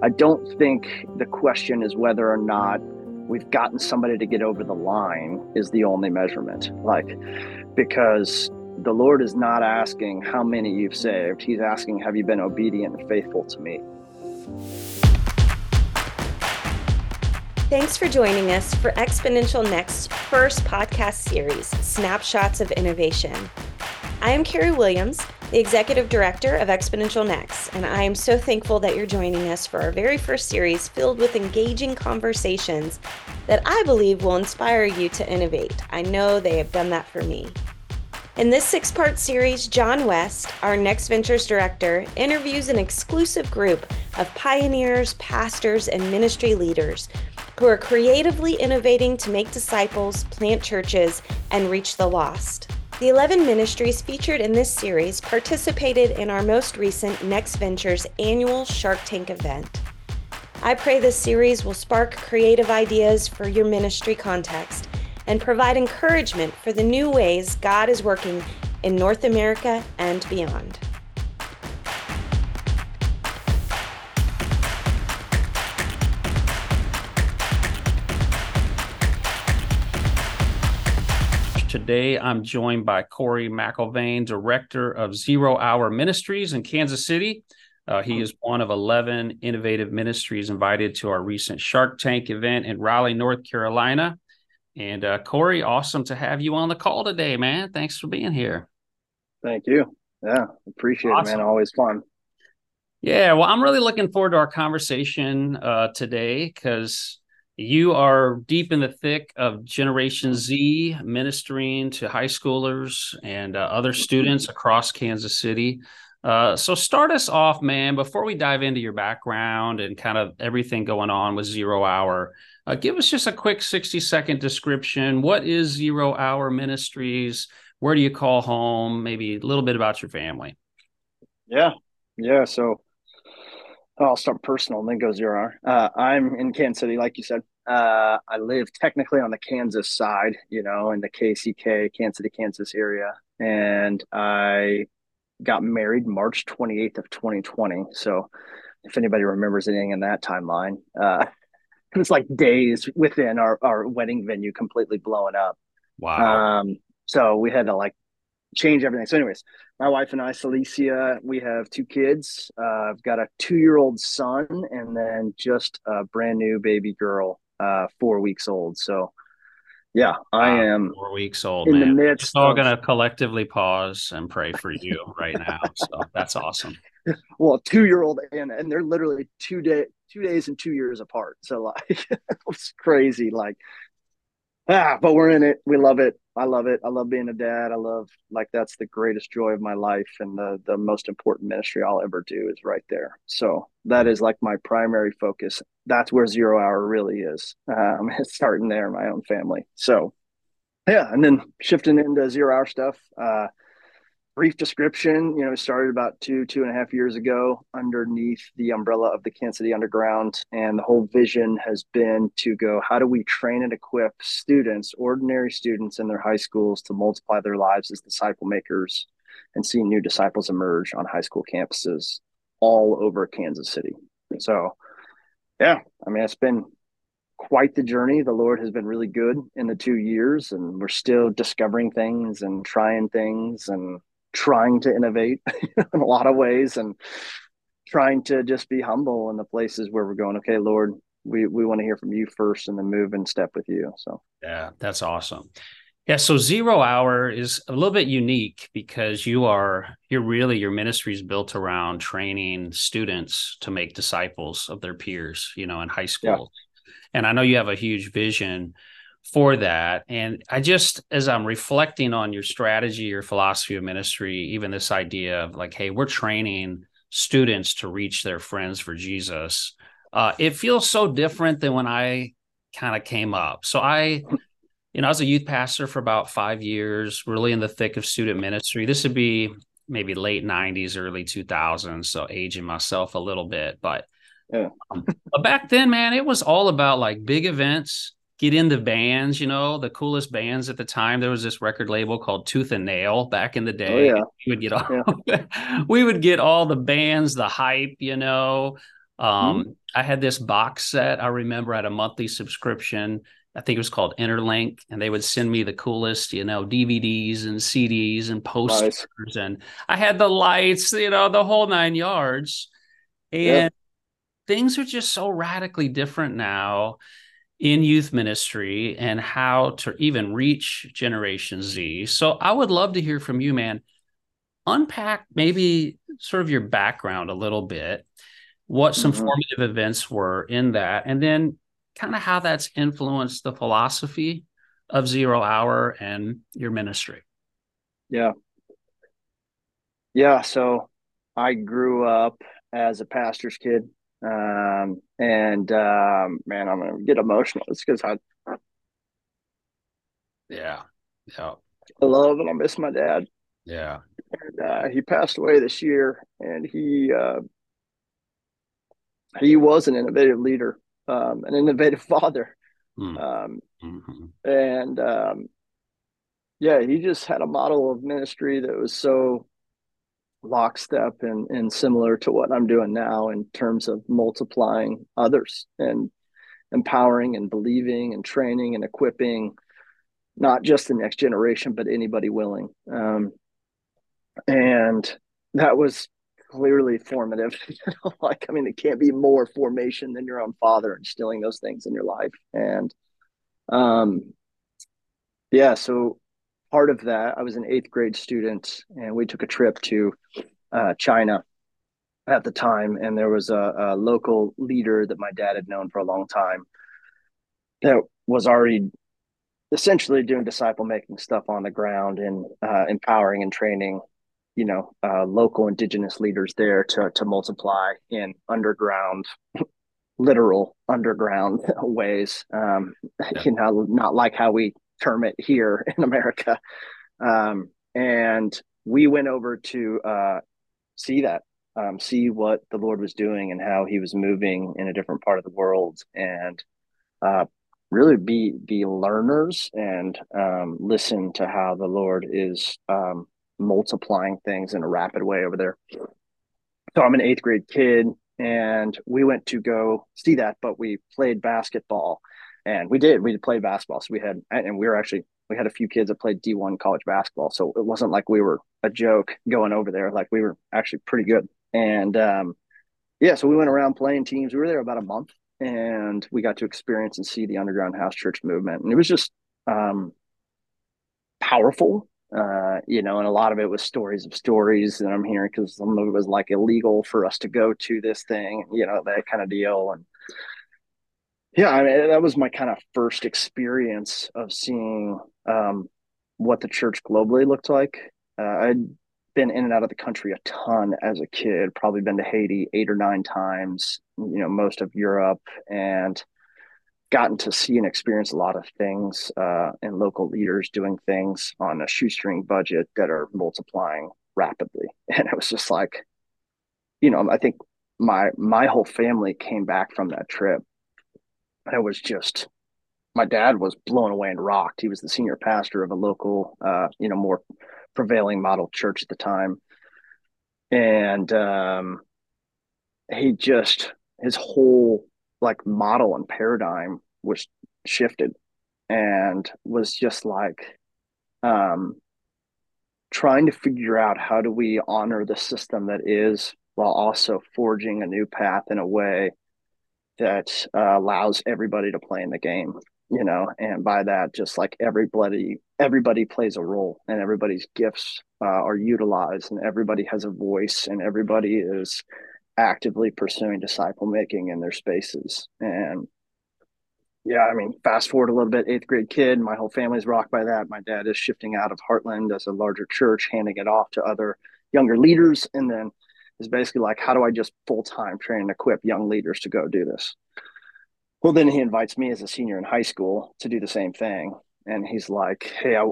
I don't think the question is whether or not we've gotten somebody to get over the line is the only measurement. Like, because the Lord is not asking how many you've saved, He's asking, have you been obedient and faithful to me? Thanks for joining us for Exponential Next's first podcast series, Snapshots of Innovation. I am Carrie Williams, the Executive Director of Exponential Next, and I am so thankful that you're joining us for our very first series filled with engaging conversations that I believe will inspire you to innovate. I know they have done that for me. In this six part series, Jon Wiest, our Next Ventures Director, interviews an exclusive group of pioneers, pastors, and ministry leaders who are creatively innovating to make disciples, plant churches, and reach the lost. The 11 ministries featured in this series participated in our most recent Next Ventures annual Shark Tank event. I pray this series will spark creative ideas for your ministry context and provide encouragement for the new ways God is working in North America and beyond. Today, I'm joined by Cory McElvain, Director of Zero Hour Ministries in Kansas City. Uh, he is one of 11 innovative ministries invited to our recent Shark Tank event in Raleigh, North Carolina. And uh, Corey, awesome to have you on the call today, man. Thanks for being here. Thank you. Yeah, appreciate awesome. it, man. Always fun. Yeah, well, I'm really looking forward to our conversation uh, today because you are deep in the thick of Generation Z, ministering to high schoolers and uh, other students across Kansas City. Uh, so, start us off, man, before we dive into your background and kind of everything going on with Zero Hour. Uh, give us just a quick 60 second description. What is Zero Hour Ministries? Where do you call home? Maybe a little bit about your family. Yeah. Yeah. So, I'll start personal and then go zero hour. Uh, I'm in Kansas City, like you said. Uh, I live technically on the Kansas side, you know, in the KCK, Kansas City, Kansas area. And I got married March 28th of 2020. So if anybody remembers anything in that timeline, uh, it was like days within our, our wedding venue completely blowing up. Wow. Um, so we had to like change everything. So, anyways, my wife and I, Celicia, we have two kids. Uh, I've got a two year old son and then just a brand new baby girl, uh, four weeks old. So, yeah, wow, I am four weeks old. In man. the midst, we're all of... gonna collectively pause and pray for you right now. So that's awesome. Well, two year old and and they're literally two day two days and two years apart. So like it's crazy. Like ah, but we're in it. We love it. I love it. I love being a dad. I love like that's the greatest joy of my life and the the most important ministry I'll ever do is right there. So that is like my primary focus. That's where zero hour really is. Um, it's starting there, my own family. So yeah, and then shifting into zero hour stuff. Uh, brief description you know started about two two and a half years ago underneath the umbrella of the kansas city underground and the whole vision has been to go how do we train and equip students ordinary students in their high schools to multiply their lives as disciple makers and see new disciples emerge on high school campuses all over kansas city so yeah i mean it's been quite the journey. The Lord has been really good in the two years, and we're still discovering things and trying things and trying to innovate in a lot of ways and trying to just be humble in the places where we're going okay lord we we want to hear from you first and then move and step with you so. Yeah that's awesome. Yeah so zero hour is a little bit unique because you are you're really your ministry is built around training students to make disciples of their peers you know in high school. Yeah. and i know you have a huge vision for that. And I just, as I'm reflecting on your strategy, your philosophy of ministry, even this idea of like, hey, we're training students to reach their friends for Jesus. Uh, it feels so different than when I kind of came up. So I, you know, I was a youth pastor for about five years, really in the thick of student ministry. This would be maybe late 90s, early 2000s. So aging myself a little bit. But, yeah. um, but back then, man, it was all about like big events get into bands, you know, the coolest bands at the time. There was this record label called Tooth and Nail back in the oh, day. Oh, yeah. We would get all yeah. we would get all the bands, the hype, you know. Um, mm-hmm. I had this box set. I remember at a monthly subscription. I think it was called Interlinc, and they would send me the coolest, you know, DVDs and CDs and posters, nice. and I had the lights, you know, the whole nine yards. And things are just so radically different now in youth ministry and how to even reach Generation Z. So I would love to hear from you, man. Unpack maybe sort of your background a little bit, what some mm-hmm. formative events were in that, and then kind of how that's influenced the philosophy of Zero Hour and your ministry. Yeah. Yeah. So I grew up as a pastor's kid um, and um, man, I'm gonna get emotional. It's because I, yeah, yeah, I love and I miss my dad. Yeah, and uh, he passed away this year, and he uh, he was an innovative leader, um, an innovative father, mm. um, mm-hmm. and um, yeah, he just had a model of ministry that was so lockstep and, and similar to what I'm doing now in terms of multiplying others and empowering and believing and training and equipping not just the next generation, but anybody willing. Um, and that was clearly formative. like, I mean, it can't be more formation than your own father instilling those things in your life. And um, yeah, so part of that, I was an eighth grade student, and we took a trip to uh, China at the time, and there was a, a, local leader that my dad had known for a long time that was already essentially doing disciple making stuff on the ground and uh, empowering and training, you know, uh, local indigenous leaders there to to multiply in underground. literal underground ways um yeah. you know not like how we term it here in America. Um, and we went over to uh, see that, um, see what the Lord was doing and how He was moving in a different part of the world, and uh, really be be learners and um, listen to how the Lord is um, multiplying things in a rapid way over there. So I'm an eighth grade kid, and we went to go see that, but we played basketball and we did we played basketball. So we had and we were actually we had a few kids that played d1 college basketball. So it wasn't like we were a joke going over there. Like we were actually pretty good. And um, yeah so we went around playing teams. We were there about a month and we got to experience and see the underground house church movement. And it was just um, powerful uh, you know, and a lot of it was stories of stories that I'm hearing because some of it was like illegal for us to go to this thing, you know, that kind of deal. And yeah, I mean, that was my kind of first experience of seeing um, what the church globally looked like. Uh, I'd been in and out of the country a ton as a kid, probably been to Haiti eight or nine times, you know, most of Europe, and gotten to see and experience a lot of things uh, and local leaders doing things on a shoestring budget that are multiplying rapidly. And it was just like, you know, I think my my whole family came back from that trip it was just my dad was blown away and rocked. He was the senior pastor of a local, uh, you know, more prevailing model church at the time, and um, he just his whole like model and paradigm was shifted, and was just like um, trying to figure out how do we honor the system that is while also forging a new path in a way that uh, allows everybody to play in the game you know and by that just like everybody everybody plays a role and everybody's gifts uh, are utilized and everybody has a voice and everybody is actively pursuing disciple making in their spaces. And yeah i mean fast forward a little bit eighth grade kid my whole family's rocked by that. My dad is shifting out of heartland as a larger church handing it off to other younger leaders. And then is basically like, how do I just full time train and equip young leaders to go do this? Well, then he invites me as a senior in high school to do the same thing. And he's like, hey, I,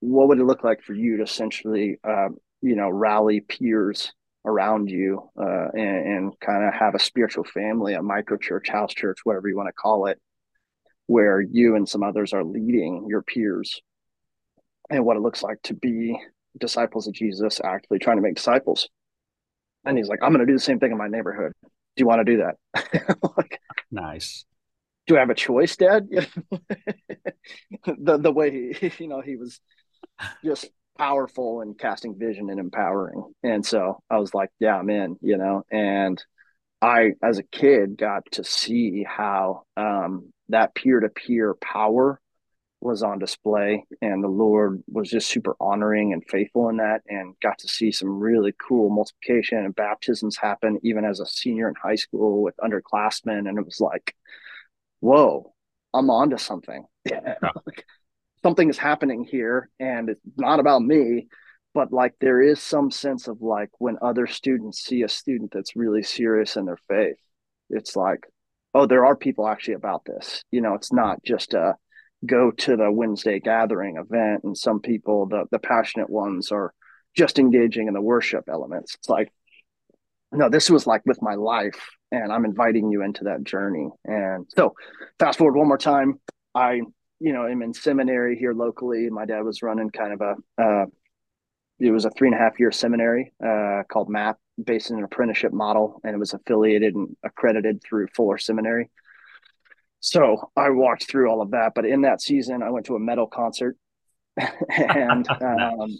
what would it look like for you to essentially, uh, you know, rally peers around you uh, and, and kind of have a spiritual family, a micro church, house church, whatever you want to call it, where you and some others are leading your peers and what it looks like to be disciples of Jesus, actively trying to make disciples. And he's like, I'm going to do the same thing in my neighborhood. do you want to do that? like, nice. Do I have a choice, Dad? the the way he, you know, he was just powerful and casting vision and empowering. And so I was like, yeah, I'm in, you know, and I, as a kid, got to see how um, that peer to peer power was on display and the lord was just super honoring and faithful in that and got to see some really cool multiplication and baptisms happen even as a senior in high school with underclassmen and it was like whoa i'm onto something yeah. like, something is happening here and it's not about me but like there is some sense of like when other students see a student that's really serious in their faith it's like oh there are people actually about this you know it's not just a go to the Wednesday gathering event, and some people, the the passionate ones, are just engaging in the worship elements. It's like, no, this was like with my life, and I'm inviting you into that journey. And so, fast forward one more time, I, you know, am in seminary here locally. My dad was running kind of a, uh, it was a three and a half year seminary uh, called MAP, based in an apprenticeship model, and it was affiliated and accredited through Fuller Seminary. So I walked through all of that. But in that season, I went to a metal concert and um,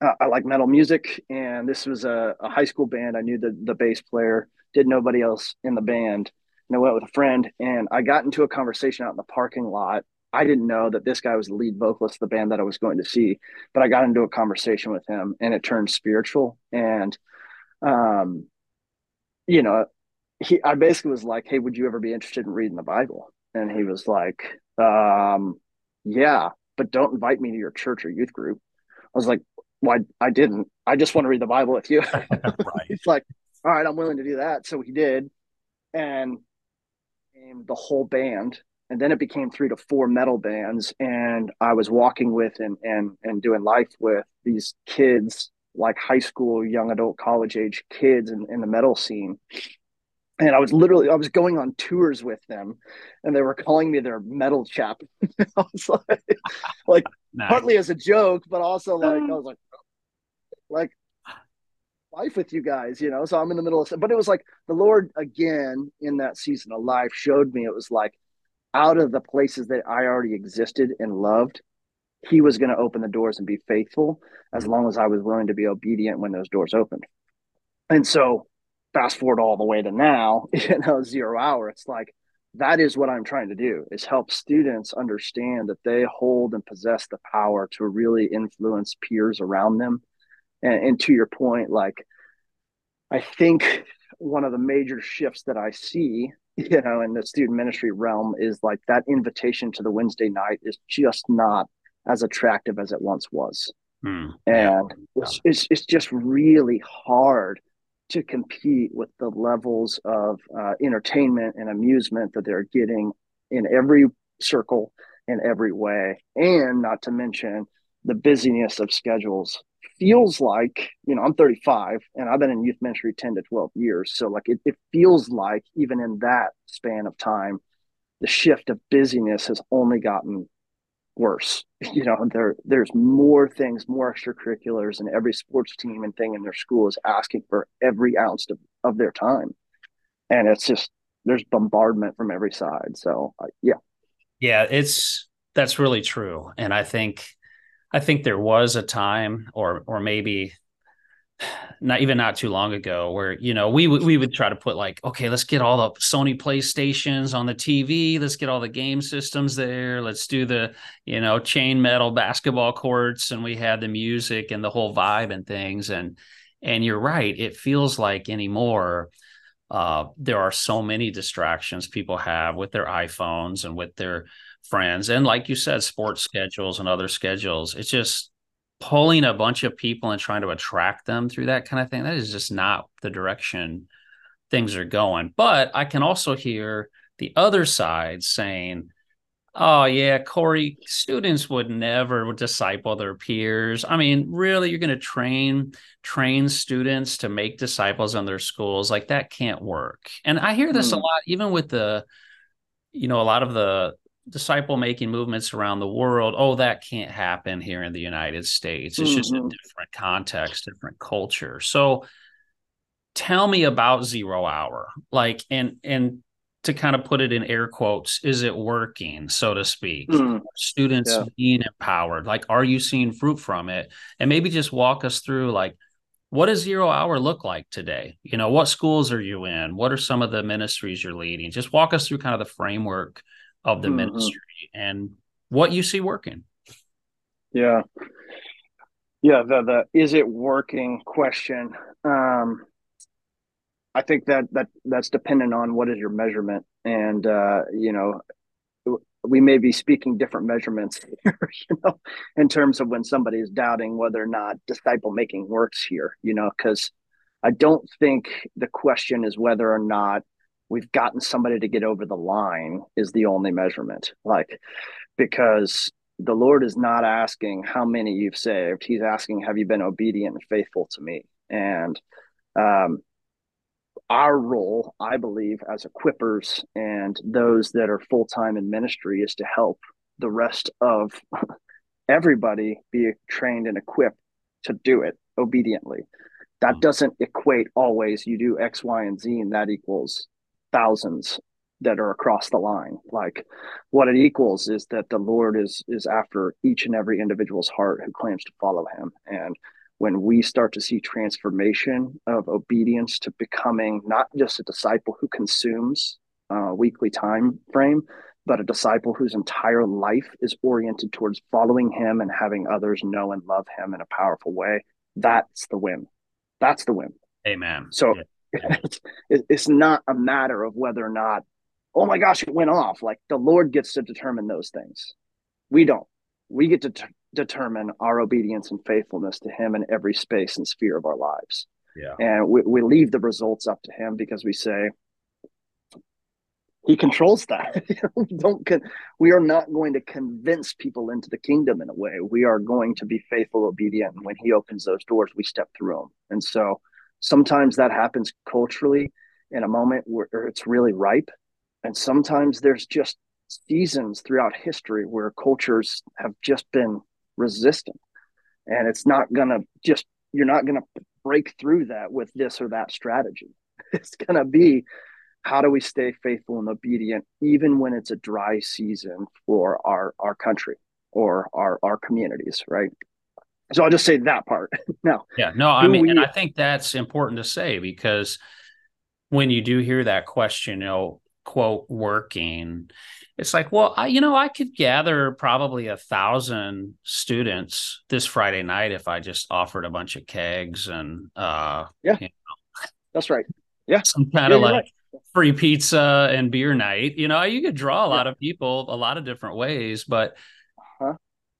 I like metal music. And this was a, a, high school band. I knew the, the bass player, did nobody else in the band. And I went with a friend and I got into a conversation out in the parking lot. I didn't know that this guy was the lead vocalist of the band that I was going to see, but I got into a conversation with him and it turned spiritual. And, um, you know, he I basically was like, "Hey, would you ever be interested in reading the Bible?" And he was like, um, "Yeah, but don't invite me to your church or youth group." I was like, "Why? Well, I, I didn't. I just want to read the Bible with you." He's like, "All right, I'm willing to do that." So he did, and the whole band. And then it became three to four metal bands, and I was walking with and and and doing life with these kids, like high school, young adult, college age kids in, in the metal scene and I was literally I was going on tours with them, and they were calling me their metal chap. I was like, like nice. partly as a joke, but also like I mm. was like, like life with you guys, you know. So I'm in the middle of, but it was like the Lord again in that season of life showed me it was like out of the places that I already existed and loved, He was going to open the doors and be faithful as mm. long as I was willing to be obedient when those doors opened. And so fast forward all the way to now, you know, zero hour, it's like that is what I'm trying to do is help students understand that they hold and possess the power to really influence peers around them. And, and to your point, like I think one of the major shifts that I see, you know, in the student ministry realm is like that invitation to the Wednesday night is just not as attractive as it once was. Hmm. And yeah. it's, it's, it's just really hard to compete with the levels of uh, entertainment and amusement that they're getting in every circle in every way. And not to mention the busyness of schedules. Feels like you know i'm 35 and i've been in youth ministry 10 to 12 years. So like it, it feels like even in that span of time the shift of busyness has only gotten worse. You know, there there's more things, more extracurriculars, and every sports team and thing in their school is asking for every ounce of, of their time, and it's just there's bombardment from every side. So uh, yeah, yeah, it's that's really true, and I think I think there was a time, or or maybe not even not too long ago where you know we we would try to put like okay let's get all the Sony PlayStations on the TV let's get all the game systems there. Let's do the you know chain metal basketball courts. And we had the music and the whole vibe and things. And and you're right it feels like anymore uh, there are so many distractions people have with their iPhones and with their friends. And like you said sports schedules and other schedules it's just pulling a bunch of people and trying to attract them through that kind of thing that is just not the direction things are going. But i can also hear the other side saying oh yeah cory students would never disciple their peers. I mean really you're going to train train students to make disciples in their schools? Like that can't work. And i hear this mm. a lot even with the you know a lot of the disciple making movements around the world oh that can't happen here in the united states it's mm-hmm. just a mm-hmm. different context different culture so tell me about zero hour like and and to kind of put it in air quotes is it working so to speak mm. students yeah. being empowered like are you seeing fruit from it and maybe just walk us through like what does zero hour look like today you know what schools are you in what are some of the ministries you're leading just walk us through kind of the framework of the mm-hmm. ministry and what you see working. Yeah. Yeah the the is it working question. Um I think that that that's dependent on what is your measurement, and uh, you know, we may be speaking different measurements here, you know, in terms of when somebody is doubting whether or not disciple making works here, you know, because I don't think the question is whether or not we've gotten somebody to get over the line is the only measurement, like because the Lord is not asking how many you've saved; He's asking, have you been obedient and faithful to me? And um, our role, I believe, as equippers and those that are full time in ministry is to help the rest of everybody be trained and equipped to do it obediently. That mm-hmm. doesn't equate always you do X, Y, and Z, and that equals thousands that are across the line. Like what it equals is that the Lord is is after each and every individual's heart who claims to follow him. And when we start to see transformation of obedience to becoming not just a disciple who consumes a weekly time frame but a disciple whose entire life is oriented towards following him and having others know and love him in a powerful way that's the win that's the win amen so yeah. it's, not a matter of whether or not oh my gosh it went off like the lord gets to determine those things we don't we get to t- determine our obedience and faithfulness to him in every space and sphere of our lives. Yeah. And we, we leave the results up to him because we say, he controls that. we don't con- we are not going to convince people into the kingdom in a way. We are going to be faithful, obedient. And when he opens those doors, we step through them. And so sometimes that happens culturally in a moment where it's really ripe. And sometimes there's just seasons throughout history where cultures have just been resistant. And it's not going to just you're not going to break through that with this or that strategy. It's going to be how do we stay faithful and obedient even when it's a dry season for our our country or our our communities right so i'll just say that part. Now yeah no i mean we, and i think that's important to say because when you do hear that question you know quote working it's like well I, you know i could gather probably a thousand students this friday night if i just offered a bunch of kegs and uh yeah. you know, that's right. Yeah. some kind yeah, of like right. free pizza and beer night. You know you could draw a lot of people a lot of different ways but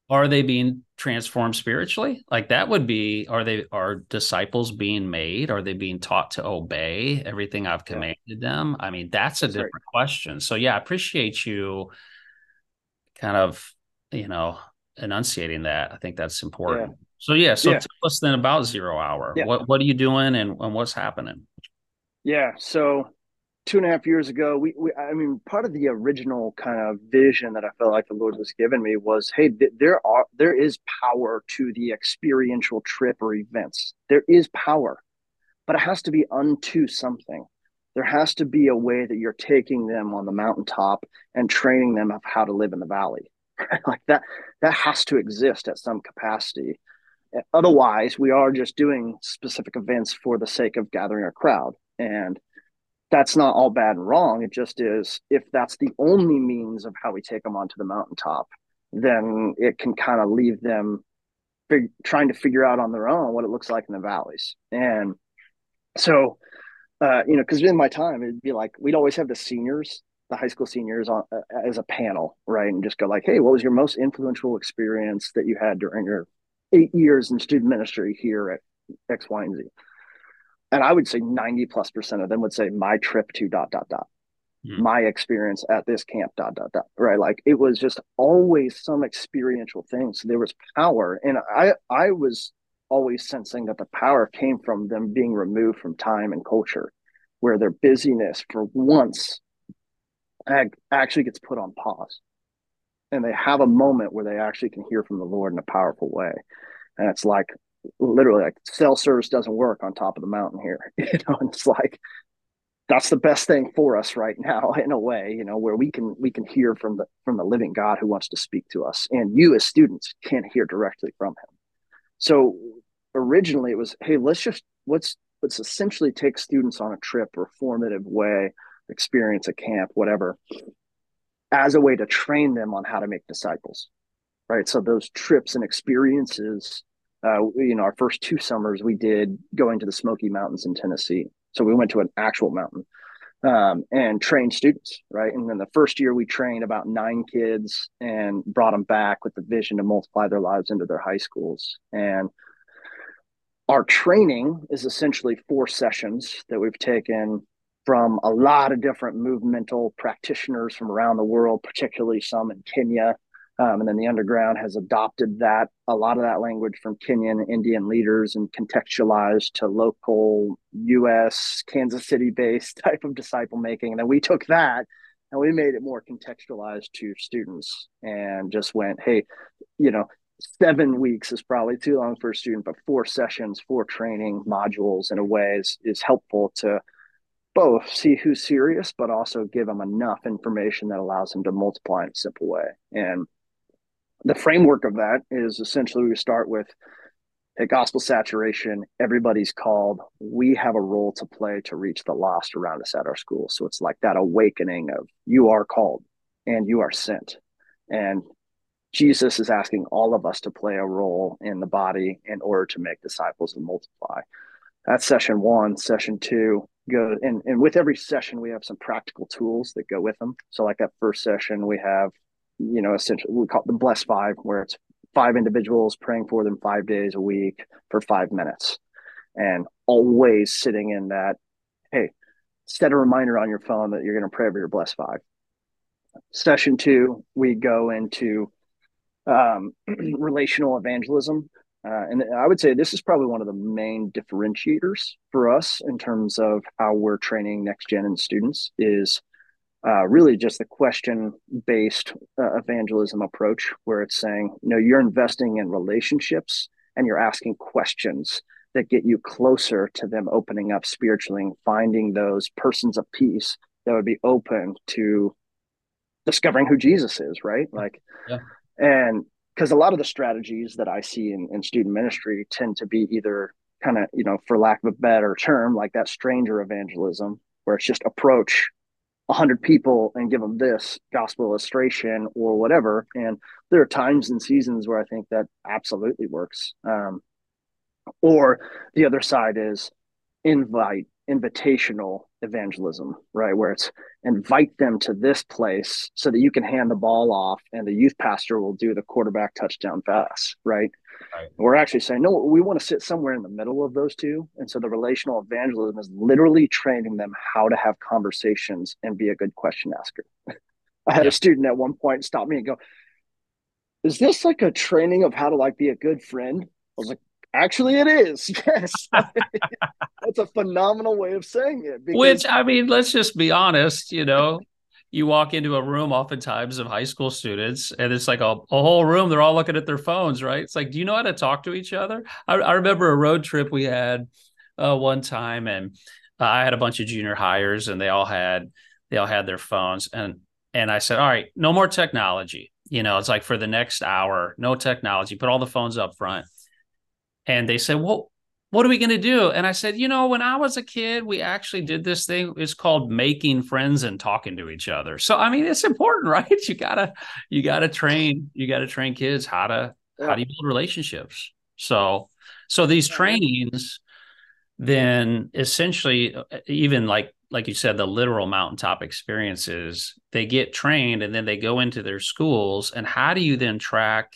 are they being transformed spiritually? Like that would be are they are disciples being made? Are they being taught to obey everything i've commanded yeah. them? I mean that's a that's different right. question. So yeah i appreciate you kind of you know enunciating that. I think that's important. Yeah. so yeah so yeah. tell us then about zero hour. What what are you doing and, and what's happening? Yeah so two and a half years ago, we, we, I mean, part of the original kind of vision that I felt like the Lord was giving me was, hey, th- there are there is power to the experiential trip or events. There is power, but it has to be unto something. There has to be a way that you're taking them on the mountaintop and training them of how to live in the valley. like that, that has to exist at some capacity. Eh, otherwise, we are just doing specific events for the sake of gathering a crowd. And that's not all bad and wrong. It just is if that's the only means of how we take them onto the mountaintop, then it can kind of leave them fig- trying to figure out on their own what it looks like in the valleys. And so, uh, you know, because in my time, it'd be like we'd always have the seniors, the high school seniors, on uh, as a panel, right, and just go like, "Hey, what was your most influential experience that you had during your eight years in student ministry here at X, Y, and Z?" And I would say 90 plus percent of them would say my trip to dot dot dot. Mm. My experience at this camp, dot dot dot. Right. Like it was just always some experiential thing. So there was power. And I I was always sensing that the power came from them being removed from time and culture, where their busyness for once actually gets put on pause. And they have a moment where they actually can hear from the Lord in a powerful way. And it's like, literally like cell service doesn't work on top of the mountain here. You know, and it's like that's the best thing for us right now in a way you know where we can we can hear from the from the living god who wants to speak to us and you as students can't hear directly from him so originally it was hey let's just let's let's essentially take students on a trip or formative way experience a camp whatever as a way to train them on how to make disciples right so those trips and experiences uh, you know our first two summers we did going to the smoky mountains in tennessee so we went to an actual mountain um, and trained students, right? And then the first year we trained about nine kids and brought them back with the vision to multiply their lives into their high schools. And our training is essentially four sessions that we've taken from a lot of different movemental practitioners from around the world, particularly some in Kenya, um, and then the underground has adopted that a lot of that language from Kenyan Indian leaders and contextualized to local U.S. Kansas City based type of disciple making. And then we took that and we made it more contextualized to students and just went, hey, you know, seven weeks is probably too long for a student, but four sessions, four training modules in a way is, is helpful to both see who's serious, but also give them enough information that allows them to multiply in a simple way. And the framework of that is essentially we start with a gospel saturation. Everybody's called. We have a role to play to reach the lost around us at our school. So it's like that awakening of you are called and you are sent. And jesus is asking all of us to play a role in the body in order to make disciples and multiply. That's session one. Session two go and, and with every session we have some practical tools that go with them. So like that first session we have you know, essentially we call it the blessed five, where it's five individuals praying for them five days a week for five minutes. And always sitting in that, hey, set a reminder on your phone that you're going to pray over your blessed five. Session two, we go into um, relational evangelism. Uh, and I would say this is probably one of the main differentiators for us in terms of how we're training next gen and students is uh, really just the question based uh, evangelism approach where it's saying you know you're investing in relationships and you're asking questions that get you closer to them opening up spiritually and finding those persons of peace that would be open to discovering who jesus is right like yeah. and because a lot of the strategies that i see in, in student ministry tend to be either kind of you know for lack of a better term like that stranger evangelism where it's just approach 100 people and give them this gospel illustration or whatever. And there are times and seasons where i think that absolutely works. Um, or the other side is invite invitational evangelism right? Where it's invite them to this place so that you can hand the ball off and the youth pastor will do the quarterback touchdown pass right Right. We're actually saying, no, we want to sit somewhere in the middle of those two. And so the relational evangelism is literally training them how to have conversations and be a good question asker. I had yeah. a student at one point stop me and go, Is this like a training of how to like be a good friend? I was like, Actually, it is. Yes. That's a phenomenal way of saying it. Because- Which, I mean, let's just be honest, you know, you walk into a room oftentimes of high school students and it's like a, a, whole room they're all looking at their phones right? It's like do you know how to talk to each other? I, I remember a road trip we had uh, one time and uh, i had a bunch of junior hires and they all had they all had their phones and and i said all right no more technology. You know it's like for the next hour no technology put all the phones up front. And they said well what are we going to do? And I said, you know, when I was a kid, we actually did this thing. It's called making friends and talking to each other. So, I mean, it's important, right? You gotta, you gotta train, you gotta train kids how to, yeah. how do you build relationships? So, so these trainings, then essentially, uh, even like, like you said, the literal mountaintop experiences, they get trained and then they go into their schools. And how do you then track,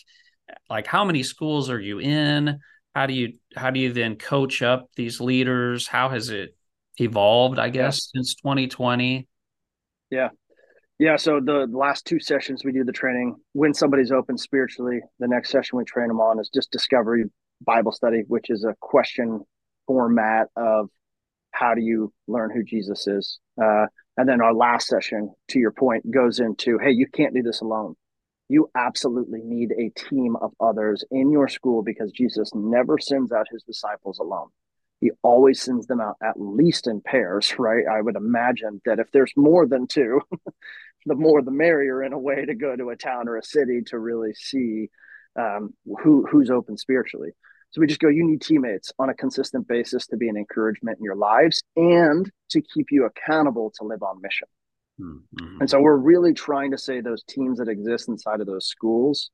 like, how many schools are you in? How do you how do you then coach up these leaders? How has it evolved i guess yeah. since 2020 yeah. Yeah so the last two sessions we do the training when somebody's open spiritually the next session we train them on is just discovery bible study which is a question format of how do you learn who jesus is. Uh, and then our last session to your point goes into hey you can't do this alone you absolutely need a team of others in your school because Jesus never sends out his disciples alone. He always sends them out at least in pairs, right? I would imagine that if there's more than two, the more the merrier in a way to go to a town or a city to really see um, who who's open spiritually. So we just go, you need teammates on a consistent basis to be an encouragement in your lives and to keep you accountable to live on mission. Mm-hmm. And so we're really trying to say those teams that exist inside of those schools.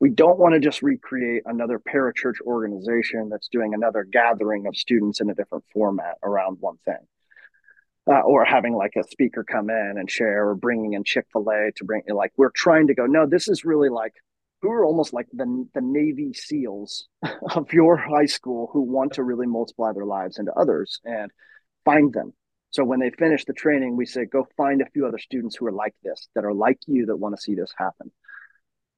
We don't want to just recreate another parachurch organization that's doing another gathering of students in a different format around one thing. Uh, or having like a speaker come in and share or bringing in chick-fil-a to bring like we're trying to go no this is really like who are almost like the, the Navy SEALs of your high school who want to really multiply their lives into others and find them. So when they finish the training, we say, go find a few other students who are like this, that are like you, that want to see this happen.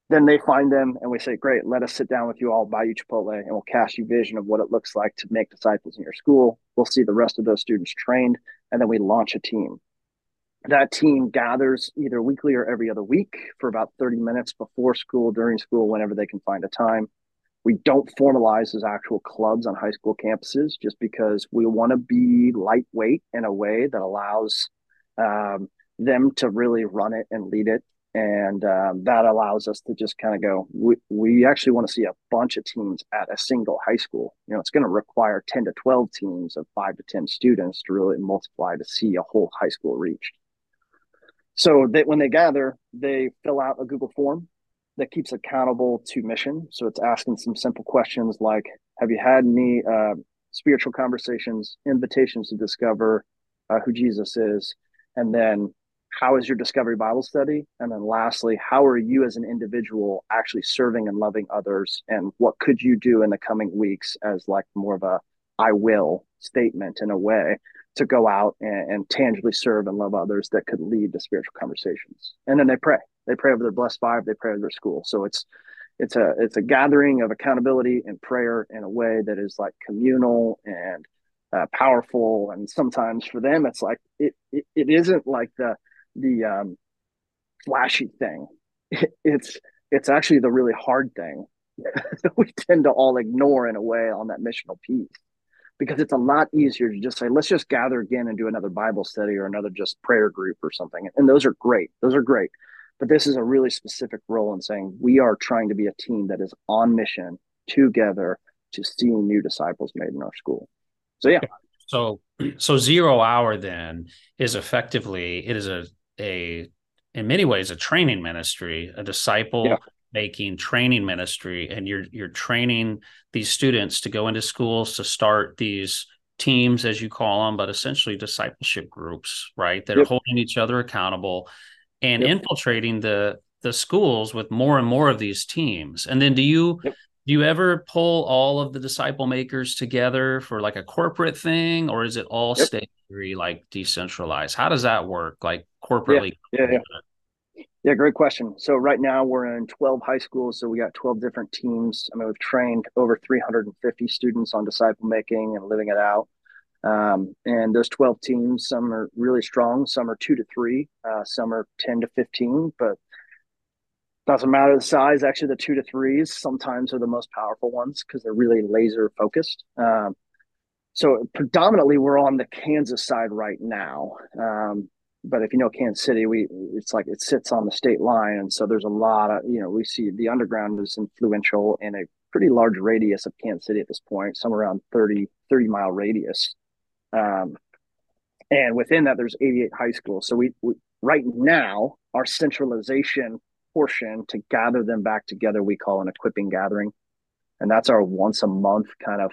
Then they find them and we say, great, let us sit down with you all, buy you Chipotle, and we'll cast you vision of what it looks like to make disciples in your school. We'll see the rest of those students trained, and then we launch a team that team gathers either weekly or every other week for about 30 minutes before school, during school, whenever they can find a time. We don't formalize as actual clubs on high school campuses just because we want to be lightweight in a way that allows um, them to really run it and lead it. And um, that allows us to just kind of go, we, we actually want to see a bunch of teams at a single high school. You know, it's going to require 10 to 12 teams of five to 10 students to really multiply to see a whole high school reached. So that when they gather, they fill out a Google form that keeps accountable to mission. So it's asking some simple questions like, have you had any uh, spiritual conversations, invitations to discover uh, who Jesus is? And then how is your discovery Bible study? And then lastly, how are you as an individual actually serving and loving others? And what could you do in the coming weeks as like more of a I will statement in a way to go out and, and, tangibly serve and love others that could lead to spiritual conversations. And then they pray. They pray over their blessed five. They pray over their school. So it's it's a it's a gathering of accountability and prayer in a way that is like communal and uh, powerful. And sometimes for them, it's like it it, it isn't like the the um, flashy thing. It, it's it's actually the really hard thing that we tend to all ignore in a way on that missional piece because it's a lot easier to just say, let's just gather again and do another Bible study or another just prayer group or something. And those are great. Those are great. But this is a really specific role in saying we are trying to be a team that is on mission together to see new disciples made in our school. So yeah. So so zero hour then is effectively it is a a in many ways a training ministry, a disciple yeah making training ministry and you're you're training these students to go into schools to start these teams as you call them but essentially discipleship groups right that yep. are holding each other accountable and yep. infiltrating the the schools with more and more of these teams and then do you yep. do you ever pull all of the disciple makers together for like a corporate thing or is it all stay like decentralized how does that work like corporately yeah, yeah, yeah. Yeah, great question. So right now we're in 12 high schools. So we got 12 different teams. I mean, we've trained over 350 students on disciple making and living it out. Um, and those 12 teams, some are really strong, some are two to three, uh, some are 10 to 15, but doesn't matter the size. Actually, the two to threes sometimes are the most powerful ones because they're really laser focused. Um, so predominantly we're on the Kansas side right now. Um, but if you know Kansas City, we it's like it sits on the state line, and so there's a lot of you know we see the underground is influential in a pretty large radius of Kansas City at this point, somewhere around 30 30 mile radius. Um, and within that, there's 88 high schools. So we, we right now our centralization portion to gather them back together we call an equipping gathering, and that's our once a month kind of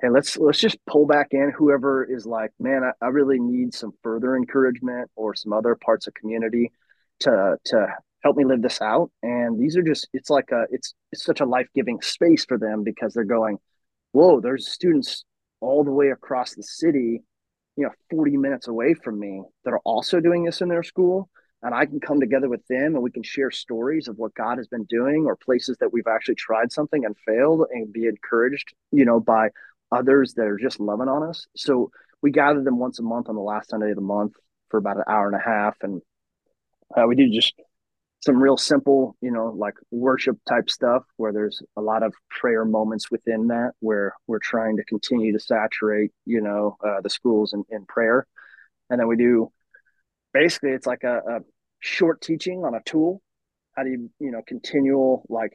hey let's let's just pull back in. Whoever is like man I, I, really need some further encouragement or some other parts of community to to help me live this out. And these are just it's like a it's it's such a life-giving space for them because they're going whoa there's students all the way across the city you know 40 minutes away from me that are also doing this in their school and I can come together with them and we can share stories of what God has been doing or places that we've actually tried something and failed and be encouraged, you know, by others that are just loving on us. So we gather them once a month on the last Sunday of the month for about an hour and a half, and uh, we do just some real simple, you know, like worship type stuff where there's a lot of prayer moments within that where we're trying to continue to saturate, you know, uh, the schools in, in prayer. And then we do basically it's like a, a short teaching on a tool. How do you, you know, continual like,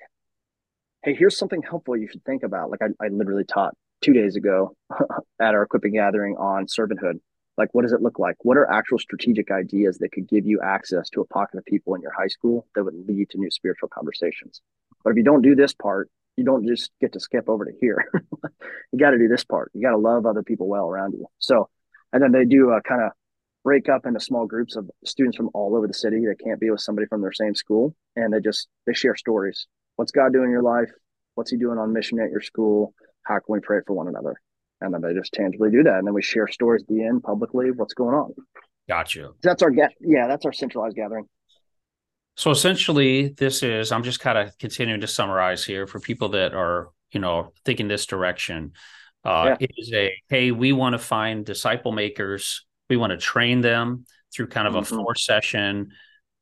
hey, here's something helpful you should think about. Like I, I literally taught two days ago at our equipping gathering on servanthood like, what does it look like? What are actual strategic ideas that could give you access to a pocket of people in your high school that would lead to new spiritual conversations? But if you don't do this part, you don't just get to skip over to here. you got to do this part. You got to love other people well around you. So, and then they do uh, a kind of break up into small groups of students from all over the city that can't be with somebody from their same school, and they just they share stories. What's God doing in your life? What's He doing on mission at your school? How can we pray for one another? And then they just tangibly do that and then we share stories at the end publicly what's going on. Got you that's our get yeah that's our centralized gathering. So essentially this is i'm just kind of continuing to summarize here for people that are you know thinking this direction. Uh, yeah. it is a hey we want to find disciple makers. We want to train them through kind of mm-hmm. a four session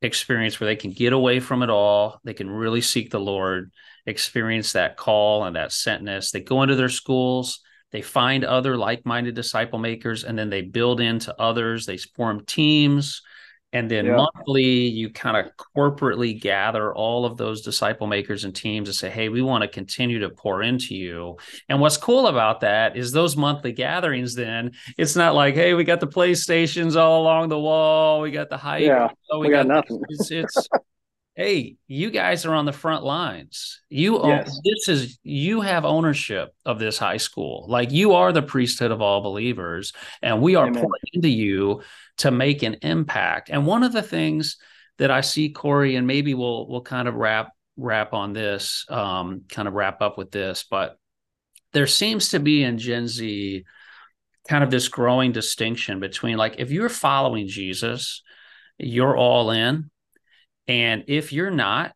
experience where they can get away from it all. They can really seek the lord experience that call and that sentness. They go into their schools they find other like-minded disciple makers and then they build into others. They form teams and then yeah. monthly you kind of corporately gather all of those disciple makers and teams and say hey we want to continue to pour into you. And what's cool about that is those monthly gatherings then it's not like hey we got the playstations all along the wall we got the hype yeah we, we got, got, nothing. it's, it's hey, you guys are on the front lines. You own yes. this is you have ownership of this high school. Like you are the priesthood of all believers, and we are Amen. pouring into you to make an impact. And one of the things that I see, Cory, and maybe we'll we'll kind of wrap wrap on this, um, kind of wrap up with this, but there seems to be in Gen Z kind of this growing distinction between like if you're following Jesus, you're all in and if you're not,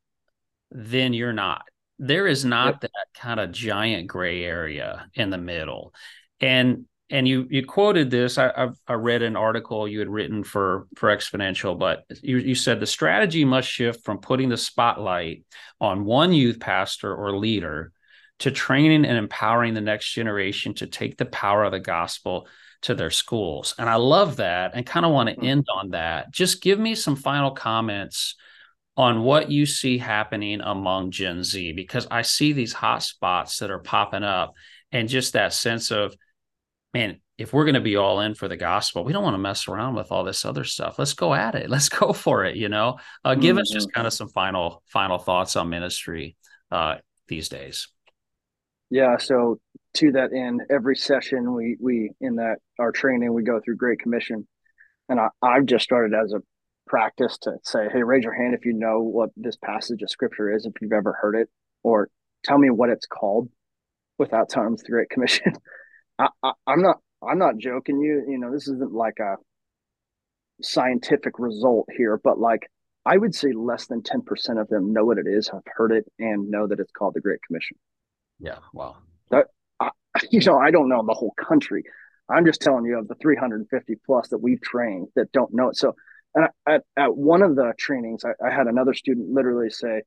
then you're not. There is not yep. that kind of giant gray area in the middle. And and you you quoted this. I, I, I read an article you had written for for Exponential, but you you said the strategy must shift from putting the spotlight on one youth pastor or leader to training and empowering the next generation to take the power of the gospel to their schools. And I love that and kind of want to mm-hmm. end on that. Just give me some final comments on what you see happening among Gen Z because I see these hot spots that are popping up and just that sense of, man, if we're going to be all in for the gospel, we don't want to mess around with all this other stuff. Let's go at it. Let's go for it. You know, uh, give mm-hmm. us just mm-hmm. kind of some final final thoughts on ministry uh, these days. Yeah. So to that end, every session we we in that our training we go through Great Commission, and I, I've just started as a practice to say, hey, raise your hand if you know what this passage of scripture is, if you've ever heard it, or tell me what it's called without telling the Great Commission. I, I, I'm not I'm not joking you. You know, this isn't like a scientific result here, but like I would say less than 10% of them know what it is, have heard it, and know that it's called the Great Commission. Yeah. Wow. That, I, you know, I don't know the whole country. I'm just telling you of the 350 plus that we've trained that don't know it. So and at, at one of the trainings, I, I had another student literally say,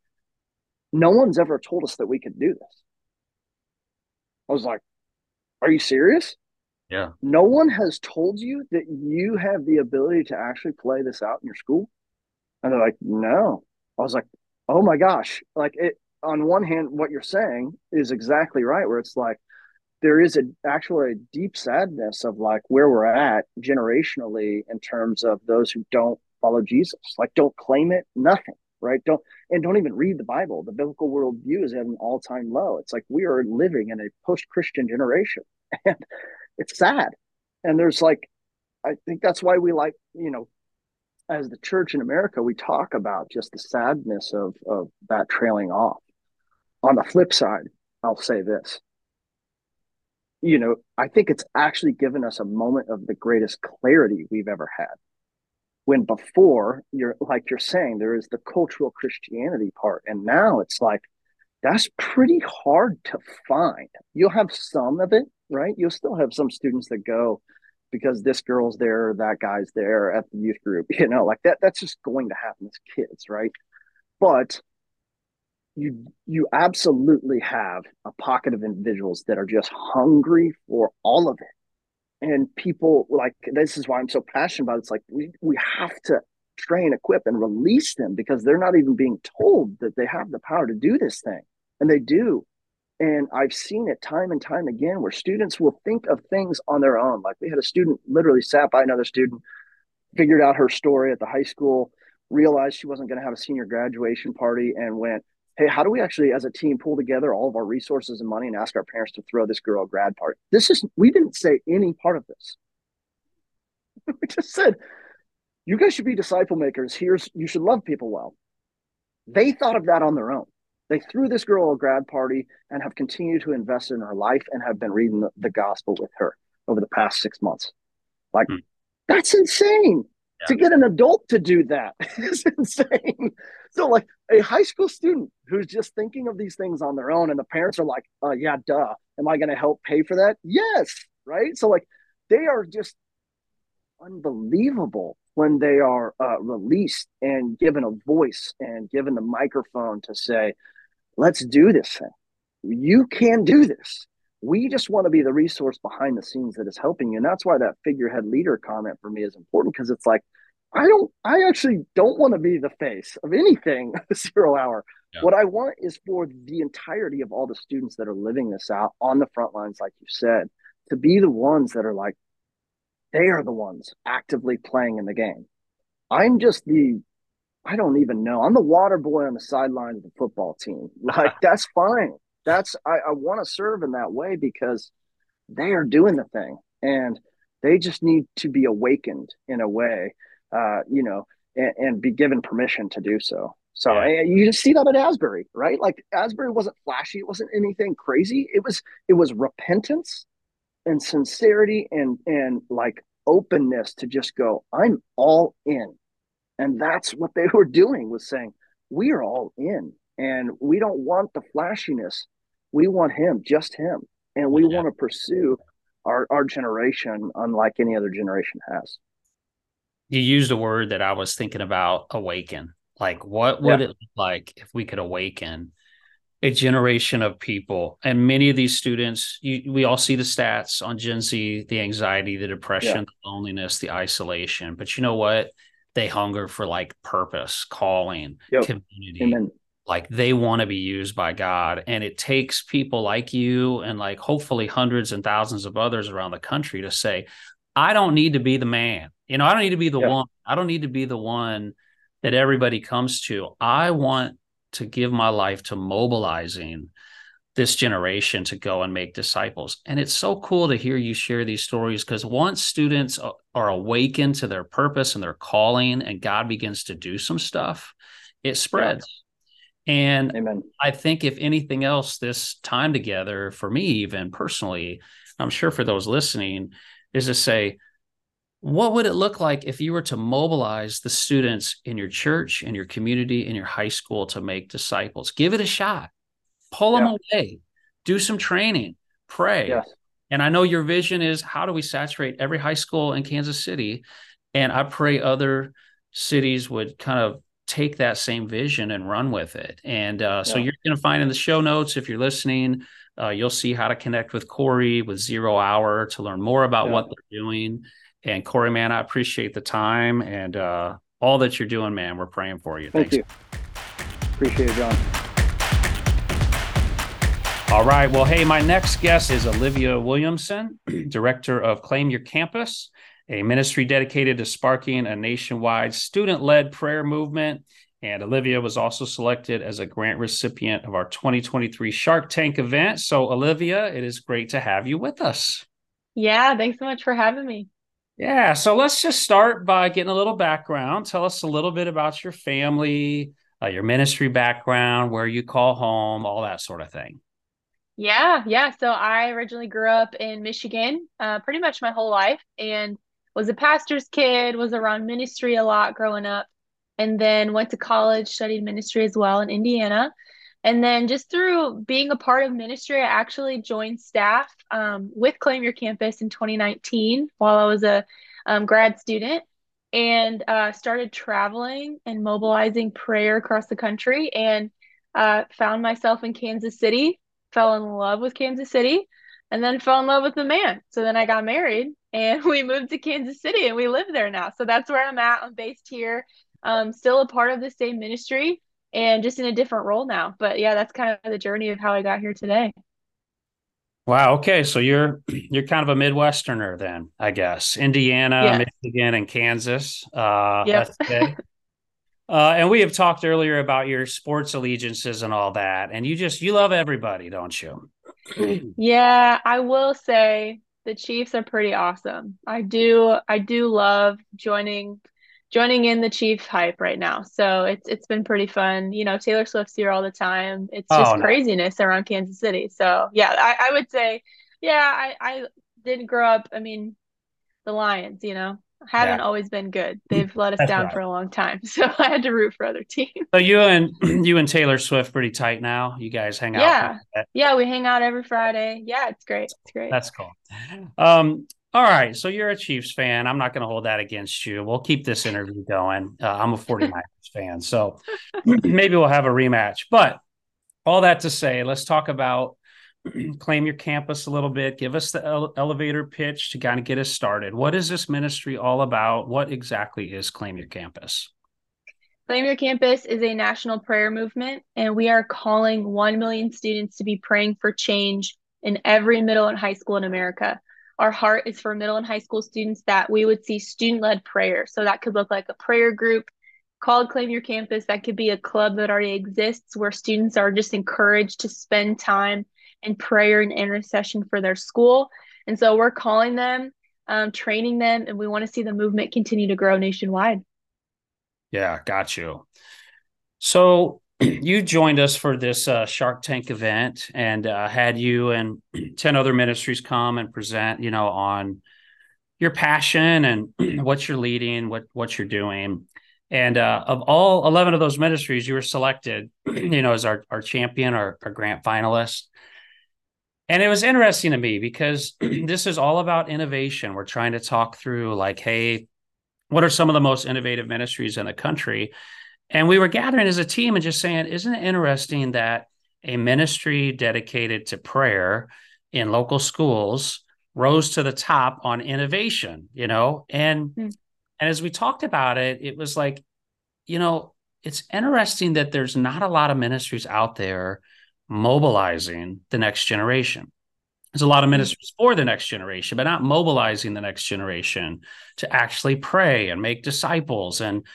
No one's ever told us that we could do this. I was like, Are you serious? Yeah. No one has told you that you have the ability to actually play this out in your school? And they're like, No. I was like, Oh my gosh. Like it on one hand, what you're saying is exactly right, where it's like there is a actually a deep sadness of like where we're at generationally in terms of those who don't follow Jesus, like don't claim it, nothing, right? Don't and don't even read the Bible. The biblical worldview is at an all time low. It's like we are living in a post Christian generation, and it's sad. And there's like, I think that's why we like, you know, as the church in America, we talk about just the sadness of of that trailing off. On the flip side, I'll say this you know, I think it's actually given us a moment of the greatest clarity we've ever had. When before you're like you're saying, there is the cultural Christianity part, and now it's like that's pretty hard to find. You'll have some of it, right? You'll still have some students that go because this girl's there, that guy's there at the youth group, you know, like that. That's just going to happen as kids, right? but you you absolutely have a pocket of individuals that are just hungry for all of it. And people like this is why i'm so passionate about it. it's like we, we have to train equip and release them because they're not even being told that they have the power to do this thing. And they do. And i've seen it time and time again where students will think of things on their own. Like we had a student literally sat by another student figured out her story at the high school realized she wasn't going to have a senior graduation party and went hey, how do we actually, as a team, pull together all of our resources and money and ask our parents to throw this girl a grad party? This is, we didn't say any part of this. we just said, you guys should be disciple makers. Here's, you should love people well. They thought of that on their own. They threw this girl a grad party and have continued to invest in her life and have been reading the, the gospel with her over the past six months. Like, hmm. that's insane yeah. to get an adult to do that is insane. So, like a high school student who's just thinking of these things on their own, and the parents are like, uh, "Yeah, duh. Am I going to help pay for that?" Yes, right. So, like, they are just unbelievable when they are uh, released and given a voice and given the microphone to say, "Let's do this thing. You can do this." We just want to be the resource behind the scenes that is helping you. And that's why that figurehead leader comment for me is important because it's like, I don't, I actually don't want to be the face of anything zero hour. Yeah. What I want is for the entirety of all the students that are living this out on the front lines, like you said, to be the ones that are like, they are the ones actively playing in the game. I'm just the, I don't even know. I'm the water boy on the sideline of the football team. Like, that's fine that's I, I want to serve in that way because they are doing the thing and they just need to be awakened in a way, uh, you know, and, and, be given permission to do so. So yeah. you just see that at Asbury, right? Like Asbury wasn't flashy, it wasn't anything crazy. It was it was repentance and sincerity and and like openness to just go, I'm all in. And that's what they were doing was saying, we are all in and we don't want the flashiness we want him, just him, and we yeah. want to pursue our our generation unlike any other generation has. You used a word that I was thinking about awaken. Like what would yeah. it look like if we could awaken a generation of people and many of these students you, we all see the stats on gen z the anxiety the depression yeah. the loneliness the isolation but you know what they hunger for like purpose calling yep. community Amen like they want to be used by God. And it takes people like you and like hopefully hundreds and thousands of others around the country to say, I don't need to be the man. You know, I don't need to be the yeah. one. I don't need to be the one that everybody comes to. I want to give my life to mobilizing this generation to go and make disciples. And it's so cool to hear you share these stories because once students are awakened to their purpose and their calling and God begins to do some stuff, it spreads. And Amen. I think if anything else, this time together for me, even personally, I'm sure for those listening, is to say, what would it look like if you were to mobilize the students in your church, in your community, in your high school to make disciples? Give it a shot, pull yeah. them away, do some training, pray. Yes. And I know your vision is how do we saturate every high school in Kansas City? And I pray other cities would kind of take that same vision and run with it. And uh, so you're going to find in the show notes, if you're listening, uh, you'll see how to connect with Cory with Zero Hour to learn more about yeah. what they're doing. And Cory, man, I appreciate the time and uh, all that you're doing, man. We're praying for you. Thank Thanks. you. Appreciate it, Jon. All right. Well, hey, my next guest is Olivia Williamson, director of Claim Your Campus a ministry dedicated to sparking a nationwide student led prayer movement. And Olivia was also selected as a grant recipient of our 2023 Shark Tank event. So, Olivia, it is great to have you with us. Yeah, thanks so much for having me. Yeah, so let's just start by getting a little background. Tell us a little bit about your family, uh, your ministry background, where you call home, all that sort of thing. Yeah, yeah. So I originally grew up in Michigan, uh, pretty much my whole life, and was a pastor's kid, was around ministry a lot growing up, and then went to college, studied ministry as well in Indiana. And then just through being a part of ministry, I actually joined staff um, with Claim Your Campus in 2019 while I was a um, grad student. and uh, started traveling and mobilizing prayer across the country and uh, found myself in Kansas City, fell in love with Kansas City, and then fell in love with the man. So then I got married and we moved to Kansas City and we live there now. So that's where I'm at. I'm based here, um, still a part of the same ministry and just in a different role now. But yeah, that's kind of the journey of how I got here today. Wow. Okay. So you're you're kind of a Midwesterner then, I guess. Indiana, yeah. Michigan, and Kansas. Uh yep. uh, and we have talked earlier about your sports allegiances and all that. And you just you love everybody, don't you? yeah, I will say the Chiefs are pretty awesome. I do I do love joining joining in the Chief hype right now. So it's it's been pretty fun. You know, Taylor Swift's here all the time. It's just oh, craziness around Kansas City. So yeah, I, I would say, yeah, I, I didn't grow up. I mean, the Lions, you know, haven't yeah. always been good. They've let us That's down right. for a long time. So I had to root for other teams. So you and you and Taylor Swift pretty tight now. You guys hang out. Yeah. Yeah, we hang out every Friday. Yeah, it's great. It's great. That's cool. Um, all right. So you're a Chiefs fan. I'm not going to hold that against you. We'll keep this interview going. Uh, I'm a 49ers fan. So maybe we'll have a rematch. But all that to say, let's talk about claim your campus a little bit. Give us the ele- elevator pitch to kind of get us started. What is this ministry all about? What exactly is Claim Your Campus? Claim Your Campus is a national prayer movement, and we are calling 1 million students to be praying for change in every middle and high school in America our heart is for middle and high school students that we would see student led prayer. So that could look like a prayer group called Claim Your Campus. That could be a club that already exists where students are just encouraged to spend time in prayer and intercession for their school. And so we're calling them, um, training them, and we want to see the movement continue to grow nationwide. Yeah, got you. So you joined us for this uh, Shark Tank event and uh, had you and 10 other ministries come and present, you know, on your passion and what you're leading, what what you're doing. And uh, of all 11 of those ministries, you were selected, you know, as our, our champion, our, our grant finalist. And it was interesting to me because this is all about innovation. We're trying to talk through, like, hey, what are some of the most innovative ministries in the country? And we were gathering as a team and just saying, isn't it interesting that a ministry dedicated to prayer in local schools rose to the top on innovation, you know? And mm. and as we talked about it, it was like, you know, it's interesting that there's not a lot of ministries out there mobilizing the next generation. There's a lot of hmm. ministries for the next generation, but not mobilizing the next generation to actually pray and make disciples and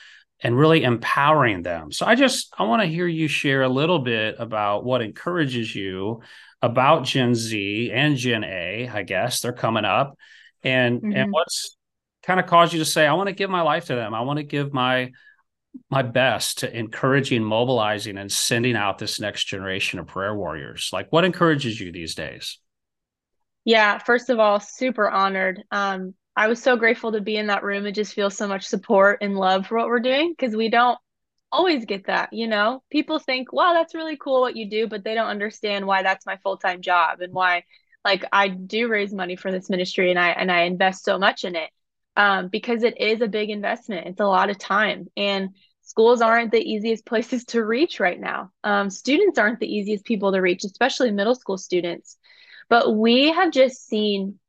and really empowering them. So I just I want to hear you share a little bit about what encourages you about Gen Z and Gen A, I guess they're coming up and mm-hmm. and what's kind of caused you to say I want to give my life to them. I want to give my my best to encouraging, mobilizing and sending out this next generation of prayer warriors. Like what encourages you these days? Yeah, first of all, super honored. Um, I was so grateful to be in that room and just feel so much support and love for what we're doing because we don't always get that, you know. People think, "Wow, that's really cool what you do," but they don't understand why that's my full-time job and why like I do raise money for this ministry and I and I invest so much in it. Um, because it is a big investment. It's a lot of time and schools aren't the easiest places to reach right now. Um, students aren't the easiest people to reach, especially middle school students. But we have just seen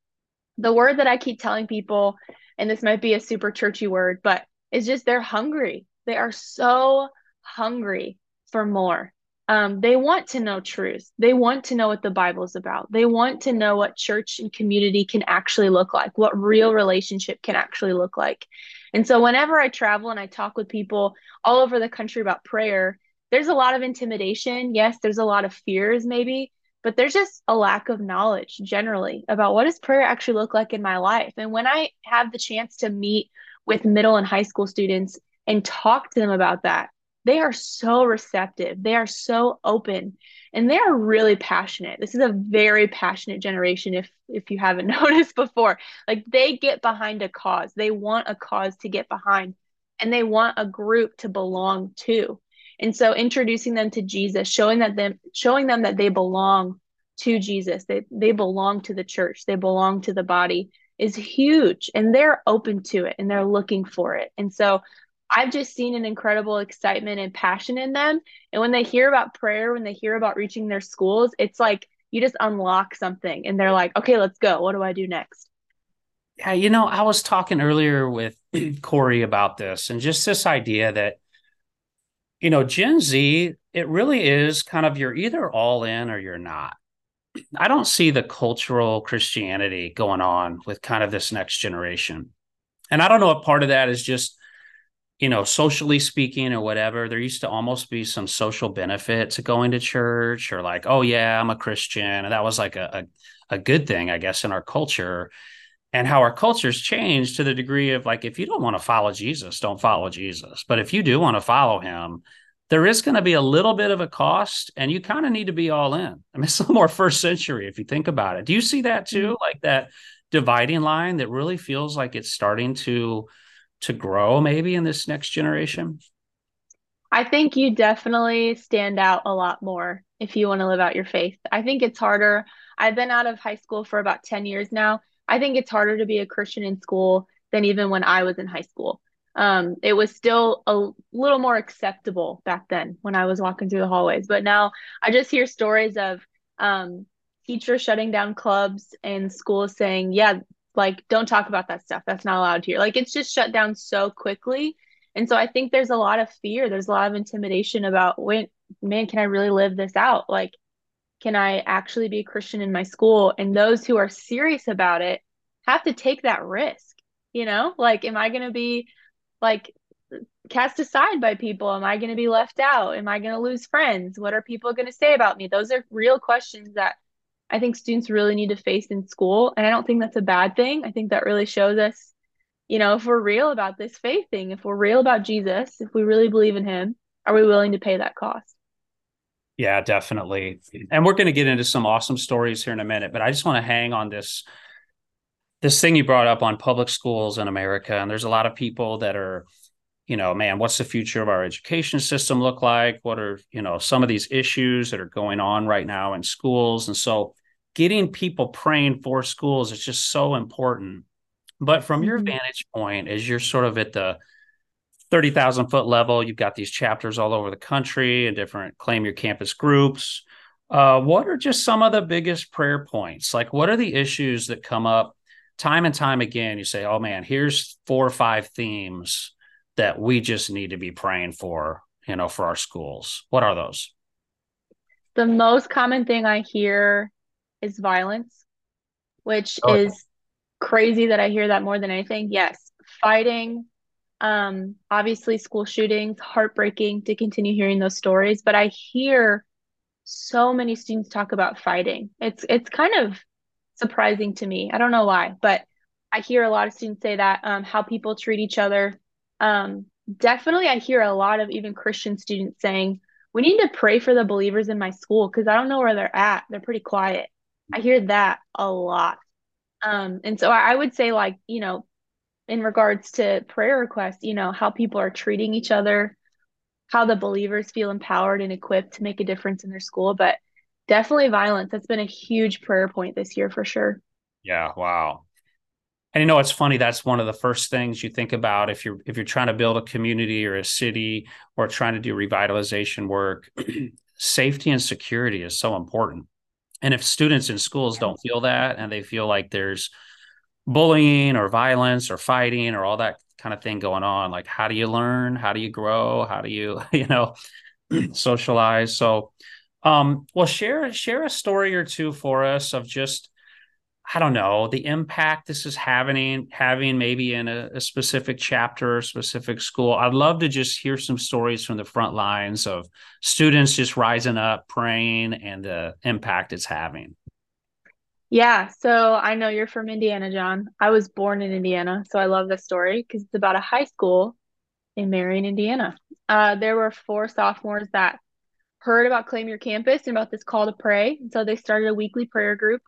the word that I keep telling people, and this might be a super churchy word, but it's just they're hungry. They are so hungry for more. Um, they want to know truth. They want to know what the Bible is about. They want to know what church and community can actually look like, what real relationship can actually look like. And so, whenever I travel and I talk with people all over the country about prayer, there's a lot of intimidation. Yes, there's a lot of fears, maybe, but there's just a lack of knowledge generally about what does prayer actually look like in my life. And when i have the chance to meet with middle and high school students and talk to them about that they are so receptive. They are so open and they are really passionate. This is a very passionate generation if if you haven't noticed before. Like they get behind a cause. They want a cause to get behind and they want a group to belong to and so introducing them to Jesus, showing that them showing them that they belong to Jesus. They they belong to the church. They belong to the body. is huge and they're open to it and they're looking for it. And so I've just seen an incredible excitement and passion in them. And when they hear about prayer, when they hear about reaching their schools, it's like you just unlock something and they're like, okay, let's go. What do I do next? Yeah, you know, I was talking earlier with Cory about this and just this idea that, you know, Gen Z, it really is kind of you're either all in or you're not. I don't see the cultural Christianity going on with kind of this next generation. And I don't know if part of that is just, you know, socially speaking or whatever. There used to almost be some social benefit to going to church or like, oh, yeah, I'm a Christian. And that was like a, a, a good thing, I guess, in our culture. And how our culture's changed to the degree of like, if you don't want to follow Jesus, don't follow Jesus. But if you do want to follow him, there is going to be a little bit of a cost and you kind of need to be all in. I mean, it's a little more first century if you think about it. Do you see that too? Mm-hmm. Like that dividing line that really feels like it's starting to to grow maybe in this next generation? I think you definitely stand out a lot more if you want to live out your faith. I think it's harder. I've been out of high school for about 10 years now. I think it's harder to be a Christian in school than even when I was in high school um, it was still a little more acceptable back then when I was walking through the hallways. But now I just hear stories of um, teachers shutting down clubs and schools saying, yeah, like, don't talk about that stuff. That's not allowed here. Like, it's just shut down so quickly. And so I think there's a lot of fear. There's a lot of intimidation about, when, man, can I really live this out? Like, can I actually be a Christian in my school? And those who are serious about it have to take that risk. You know, like, am I going to be like cast aside by people? Am I going to be left out? Am I going to lose friends? What are people going to say about me? Those are real questions that I think students really need to face in school. And I don't think that's a bad thing. I think that really shows us, you know, if we're real about this faith thing, if we're real about Jesus, if we really believe in him, are we willing to pay that cost? Yeah, definitely. And we're going to get into some awesome stories here in a minute, but I just want to hang on this this thing you brought up on public schools in America, and there's a lot of people that are, you know, man, what's the future of our education system look like? What are, you know, some of these issues that are going on right now in schools? And so getting people praying for schools is just so important. But from your mm-hmm. vantage point, as you're sort of at the 30,000 foot level, you've got these chapters all over the country and different claim your campus groups. Uh, what are just some of the biggest prayer points? Like, what are the issues that come up time and time again, you say, oh man, here's four or five themes that we just need to be praying for, you know, for our schools. What are those? The most common thing I hear is violence, which oh. is crazy that I hear that more than anything. Yes, fighting, um, obviously school shootings, heartbreaking to continue hearing those stories, but I hear so many students talk about fighting. It's it's kind of surprising to me. I don't know why, but I hear a lot of students say that um, how people treat each other. Um, definitely, I hear a lot of even Christian students saying, we need to pray for the believers in my school because I don't know where they're at. They're pretty quiet. I hear that a lot. Um, and so I, I would say, like, you know, in regards to prayer requests, you know, how people are treating each other, how the believers feel empowered and equipped to make a difference in their school. But definitely violence. That's been a huge prayer point this year for sure. Yeah. Wow. And you know, it's funny. That's one of the first things you think about if you're if you're trying to build a community or a city or trying to do revitalization work. safety and security is so important. And if students in schools don't feel that and they feel like there's bullying or violence or fighting or all that kind of thing going on, like how do you learn? How do you grow? How do you, you know, socialize? So um, well, share share a story or two for us of just I don't know the impact this is having having maybe in a, a, specific chapter specific school. I'd love to just hear some stories from the front lines of students just rising up, praying, and the impact it's having. Yeah, so I know you're from Indiana, Jon. I was born in Indiana, so I love this story because it's about a high school in Marion, Indiana. Uh, there were four sophomores that heard about Claim Your Campus and about this call to pray. And so they started a weekly prayer group.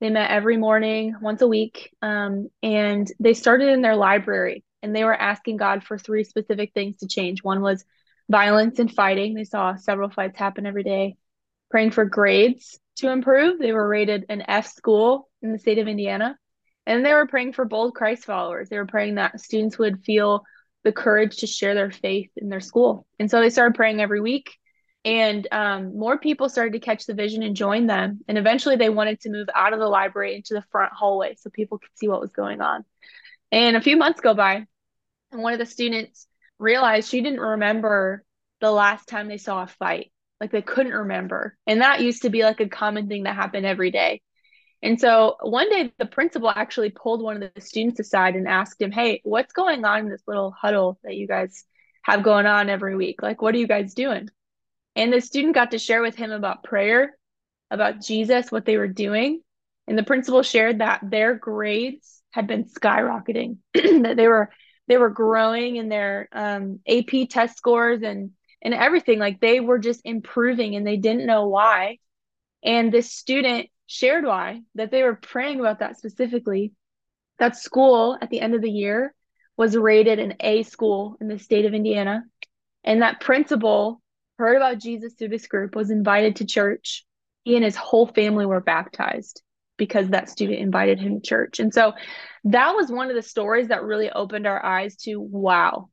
They met every morning, once a week, um, and they started in their library. And they were asking God for three specific things to change. One was violence and fighting. They saw several fights happen every day. Praying for grades to improve. They were rated an F school in the state of Indiana. And they were praying for bold Christ followers. They were praying that students would feel the courage to share their faith in their school. And so they started praying every week. And um, more people started to catch the vision and join them. And eventually they wanted to move out of the library into the front hallway so people could see what was going on. And a few months go by, and one of the students realized she didn't remember the last time they saw a fight. Like they couldn't remember. And that used to be like a common thing that happened every day. And so one day the principal actually pulled one of the students aside and asked him, Hey, what's going on in this little huddle that you guys have going on every week? Like, what are you guys doing? And the student got to share with him about prayer, about Jesus, what they were doing. And the principal shared that their grades had been skyrocketing, that they were they were growing in their um, AP test scores and and everything. Like they were just improving and they didn't know why. And this student shared why, that they were praying about that specifically. That school at the end of the year was rated an A school in the state of Indiana. And that principal heard about Jesus through this group, was invited to church. He and his whole family were baptized because that student invited him to church. And so that was one of the stories that really opened our eyes to wow,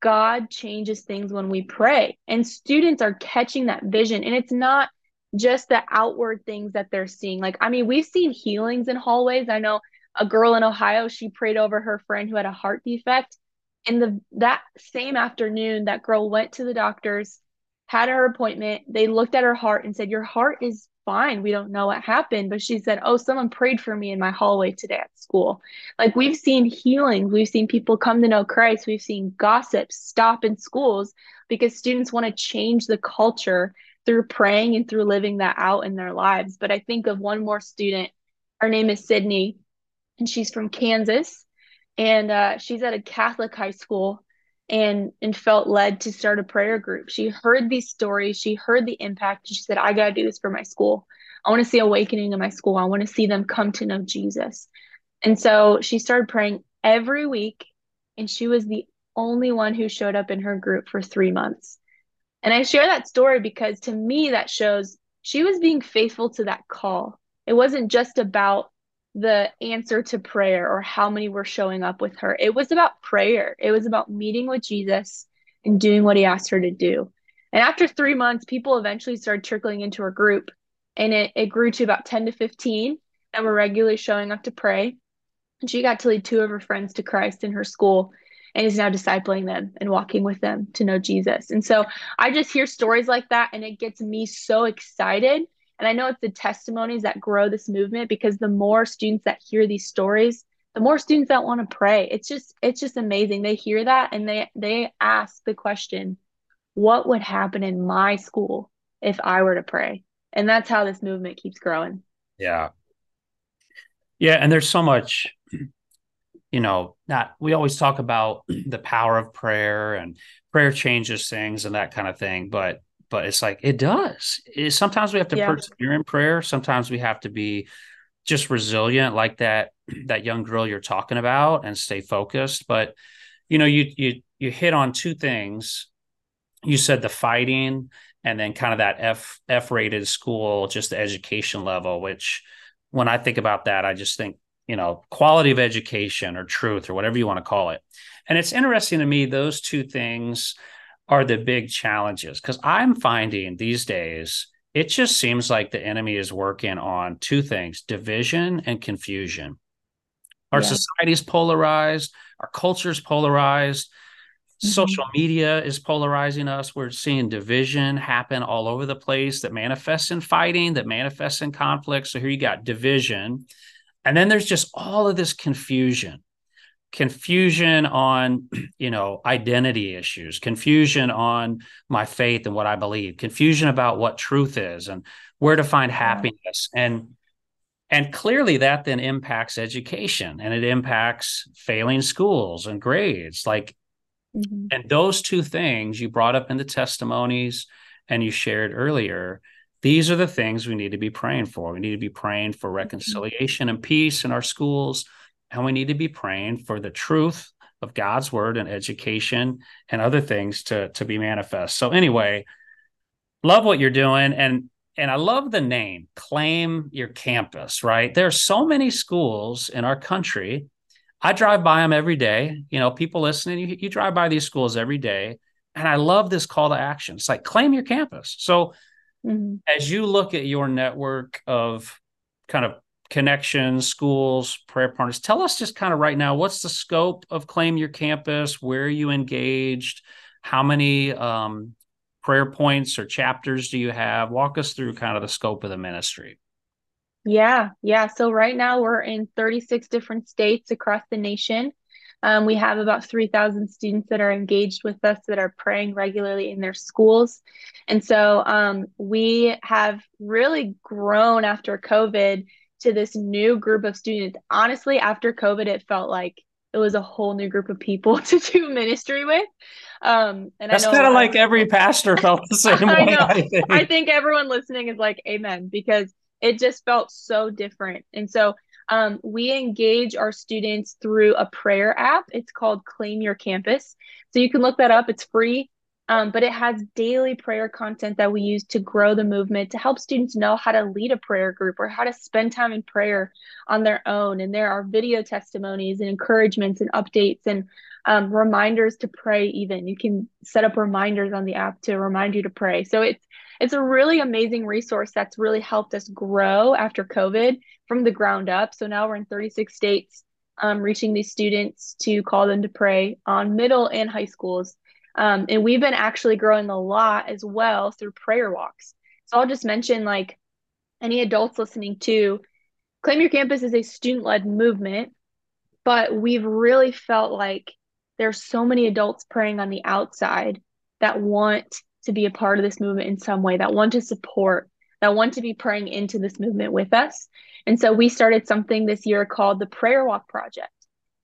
God changes things when we pray. And students are catching that vision. And it's not just the outward things that they're seeing. Like, I mean, we've seen healings in hallways. I know a girl in Ohio, she prayed over her friend who had a heart defect. And the that same afternoon, that girl went to the doctors, had her appointment. They looked at her heart and said, Your heart is fine. We don't know what happened. But she said, Oh, someone prayed for me in my hallway today at school. Like we've seen healings, we've seen people come to know Christ, we've seen gossip stop in schools because students want to change the culture through praying and through living that out in their lives. But I think of one more student. Her name is Sydney, and she's from Kansas. And uh, she's at a Catholic high school and and felt led to start a prayer group. She heard these stories, she heard the impact, and she said, I gotta do this for my school. I want to see awakening in my school. I want to see them come to know Jesus. And so she started praying every week, and she was the only one who showed up in her group for three months. And I share that story because to me, that shows she was being faithful to that call. It wasn't just about the answer to prayer or how many were showing up with her. It was about prayer. It was about meeting with Jesus and doing what he asked her to do. And after three months, people eventually started trickling into her group and it, it grew to about 10 to 15 that were regularly showing up to pray. And she got to lead two of her friends to Christ in her school and is now discipling them and walking with them to know Jesus. And so I just hear stories like that and it gets me so excited and I know it's the testimonies that grow this movement because the more students that hear these stories, the more students that want to pray. It's just it's just amazing. They hear that and they they ask the question, what would happen in my school if I were to pray? And that's how this movement keeps growing. Yeah. Yeah, and there's so much you know, not we always talk about the power of prayer and prayer changes things and that kind of thing, but but it's like it does. It, sometimes we have to yeah. persevere in prayer. Sometimes we have to be just resilient, like that that young girl you're talking about, and stay focused. But you know, you you you hit on two things. You said the fighting, and then kind of that F F rated school, just the education level. Which, when I think about that, I just think you know quality of education or truth or whatever you want to call it. And it's interesting to me those two things are the big challenges because I'm finding these days it just seems like the enemy is working on two things division and confusion. Our yeah. society is polarized, our culture is polarized, mm-hmm. social media is polarizing us. We're seeing division happen all over the place that manifests in fighting, that manifests in conflict. So here you got division. And then there's just all of this confusion confusion on you know identity issues confusion on my faith and what i believe confusion about what truth is and where to find happiness and and clearly that then impacts education and it impacts failing schools and grades like mm-hmm. and those two things you brought up in the testimonies and you shared earlier these are the things we need to be praying for we need to be praying for mm-hmm. reconciliation mm-hmm. and peace in our schools and we need to be praying for the truth of God's word and education and other things to to be manifest. So anyway, love what you're doing and and I love the name, Claim Your Campus, right? There are so many schools in our country. I drive by them every day. You know, people listening, you, you drive by these schools every day. And I love this call to action. It's like claim your campus. So mm-hmm. as you look at your network of kind of connections, schools, prayer partners, tell us just kind of right now, what's the scope of claim your campus? Where are you engaged? How many um, prayer points or chapters do you have? Walk us through kind of the scope of the ministry. Yeah, yeah. So right now we're in 36 different states across the nation. Um, we have about 3,000 students that are engaged with us that are praying regularly in their schools. And so um, we have really grown after COVID to this new group of students. Honestly, after COVID, it felt like it was a whole new group of people to do ministry with. Um, and that's kind of like every pastor felt the same I way. Know. I think. I think everyone listening is like, Amen, because it just felt so different. And so um, we engage our students through a prayer app. It's called Claim Your Campus. So you can look that up. It's free. Um, but it has daily prayer content that we use to grow the movement to help students know how to lead a prayer group or how to spend time in prayer on their own. And there are video testimonies and encouragements and updates and um, reminders to pray. Even you can set up reminders on the app to remind you to pray. So it's it's a really amazing resource that's really helped us grow after COVID from the ground up. So now we're in 36 states, um, reaching these students to call them to pray on middle and high schools. Um, and we've been actually growing a lot as well through prayer walks. So I'll just mention like any adults listening to Claim Your Campus is a student led movement, but we've really felt like there's so many adults praying on the outside that want to be a part of this movement in some way, that want to support, that want to be praying into this movement with us. And so we started something this year called the Prayer Walk Project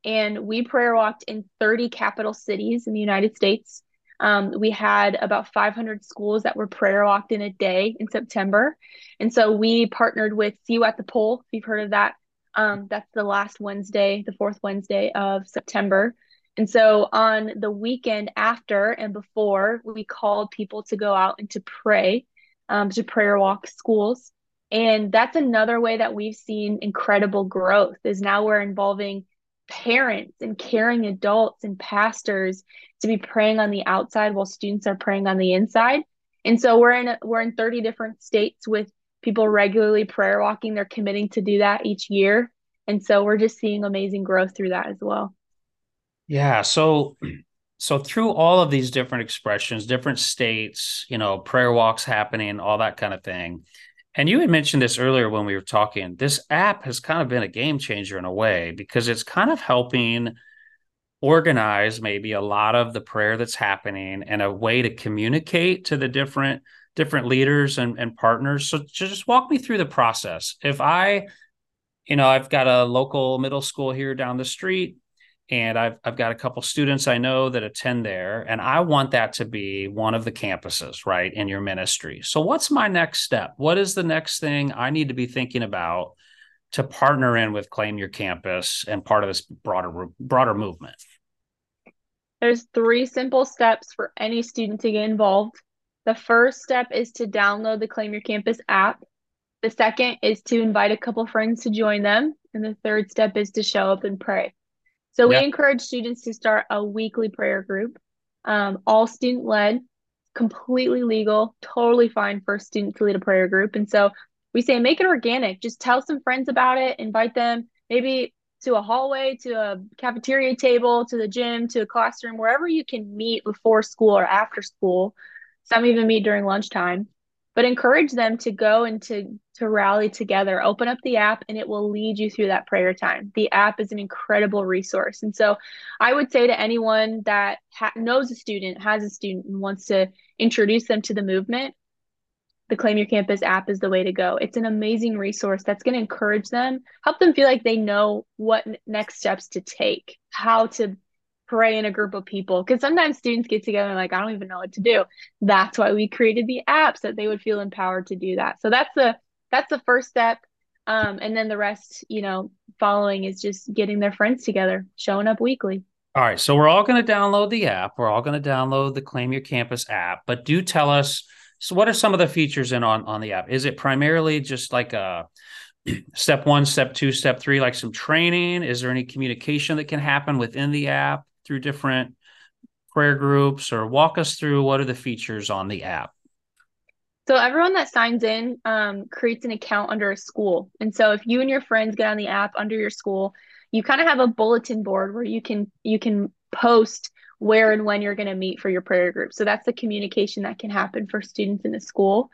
and we prayer walked in 30 capital cities in the United States. Um, we had about 500 schools that were prayer walked in a day in September. And so we partnered with See You at the Pole, if you've heard of that. Um, that's the last Wednesday, the fourth Wednesday of September. And so on the weekend after and before, we called people to go out and to pray, um, to prayer walk schools. And that's another way that we've seen incredible growth is now we're involving parents and caring adults and pastors to be praying on the outside while students are praying on the inside. And so we're in we're in 30 different states with people regularly prayer walking. They're committing to do that each year. And so we're just seeing amazing growth through that as well. Yeah, so so through all of these different expressions, different states, you know, prayer walks happening, all that kind of thing and you had mentioned this earlier when we were talking. This app has kind of been a game changer in a way because it's kind of helping organize maybe a lot of the prayer that's happening and a way to communicate to the different different leaders and, and partners. So just walk me through the process. If I, you know, I've got a local middle school here down the street and I've I've got a couple students I know that attend there, and I want that to be one of the campuses, right, in your ministry. So, what's my next step? What is the next thing I need to be thinking about to partner in with Claim Your Campus and part of this broader broader movement? There's three simple steps for any student to get involved. The first step is to download the Claim Your Campus app. The second is to invite a couple friends to join them, and the third step is to show up and pray. So we encourage students to start a weekly prayer group, um, all student led, completely legal, totally fine for a student to lead a prayer group. And so we say make it organic. Just tell some friends about it, invite them maybe to a hallway, to a cafeteria table, to the gym, to a classroom, wherever you can meet before school or after school. Some even meet during lunchtime but encourage them to go and to to rally together. Open up the app and it will lead you through that prayer time. The app is an incredible resource. And so i would say to anyone that ha- knows a student has a student and wants to introduce them to the movement the claim your campus app is the way to go. It's an amazing resource that's going to encourage them help them feel like they know what next steps to take how to pray in a group of people because sometimes students get together and like i don't even know what to do. That's why we created the apps that they would feel empowered to do that. So that's the that's the first step. Um, and then the rest you know following is just getting their friends together showing up weekly. All right so we're all going to download the app. We're all going to download the claim your campus app. But do tell us So, what are some of the features in on on the app? Is it primarily just like a step one, step two, step three, like some training? Is there any communication that can happen within the app through different prayer groups, or walk us through what are the features on the app? So everyone that signs in um, creates an account under a school, and so if you and your friends get on the app under your school, you kind of have a bulletin board where you can you can post where and when you're going to meet for your prayer group. So that's the communication that can happen for students in the school.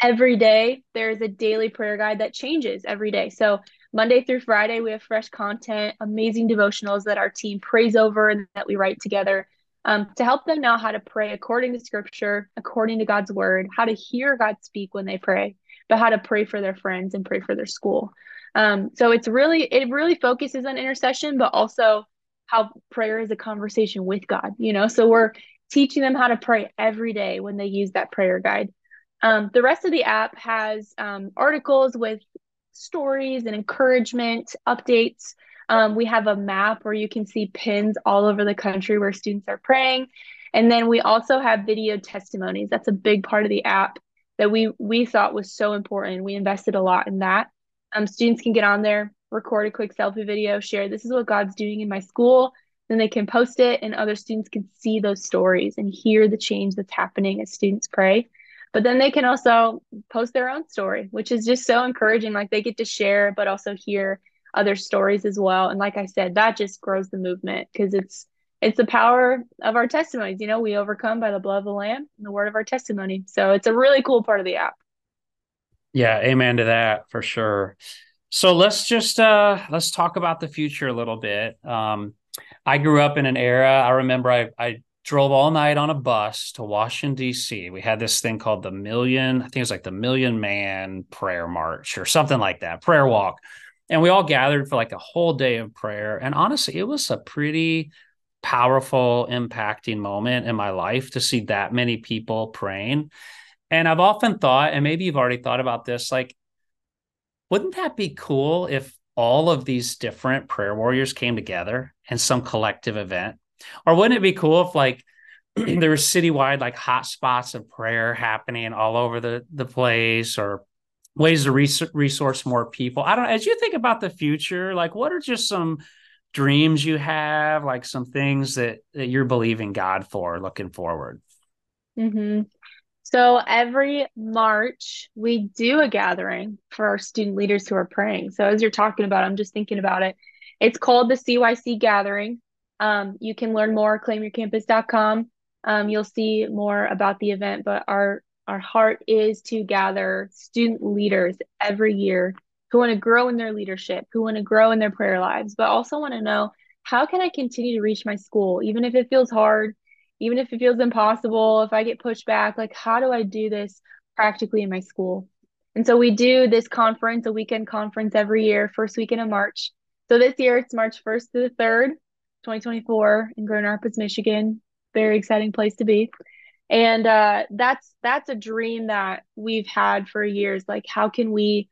Every day, there's a daily prayer guide that changes every day. So Monday through Friday, we have fresh content, amazing devotionals that our team prays over and that we write together um, to help them know how to pray according to scripture, according to God's word, how to hear God speak when they pray, but how to pray for their friends and pray for their school. Um, so it's really, it really focuses on intercession, but also how prayer is a conversation with God, you know? So we're teaching them how to pray every day when they use that prayer guide. Um, the rest of the app has um, articles with stories and encouragement, updates. Um, we have a map where you can see pins all over the country where students are praying. And then we also have video testimonies. That's a big part of the app that we we thought was so important. We invested a lot in that. Um, students can get on there, record a quick selfie video, share this is what God's doing in my school. Then they can post it, and other students can see those stories and hear the change that's happening as students pray. But then they can also post their own story, which is just so encouraging. Like they get to share, but also hear other stories as well. And like I said, that just grows the movement because it's it's the power of our testimonies. You know, we overcome by the blood of the Lamb and the word of our testimony. So it's a really cool part of the app. Yeah, amen to that for sure. So let's just uh let's talk about the future a little bit. Um I grew up in an era, I remember I I drove all night on a bus to Washington D.C. We had this thing called the Million, I think it was like the Million Man Prayer March or something like that, prayer walk. And we all gathered for like a whole day of prayer. And honestly, it was a pretty powerful, impacting moment in my life to see that many people praying. And I've often thought, and maybe you've already thought about this, like wouldn't that be cool if all of these different prayer warriors came together in some collective event? Or wouldn't it be cool if like there were citywide like hot spots of prayer happening all over the, the place or ways to res- resource more people? I don't. As you think about the future, like what are just some dreams you have, like some things that, that you're believing God for looking forward? Mm-hmm. So every March, we do a gathering for our student leaders who are praying. So as you're talking about, I'm just thinking about it. It's called the CYC Gathering. Um, you can learn more claimyourcampus.com. Um, you'll see more about the event, but our our heart is to gather student leaders every year who want to grow in their leadership, who want to grow in their prayer lives, but also want to know how can I continue to reach my school, even if it feels hard, even if it feels impossible, if I get pushed back, like how do I do this practically in my school? And so we do this conference, a weekend conference every year, first weekend of March. So this year it's March 1st to the 3rd, 2024 in Grand Rapids, Michigan. Very exciting place to be. And uh, that's that's a dream that we've had for years. Like how can we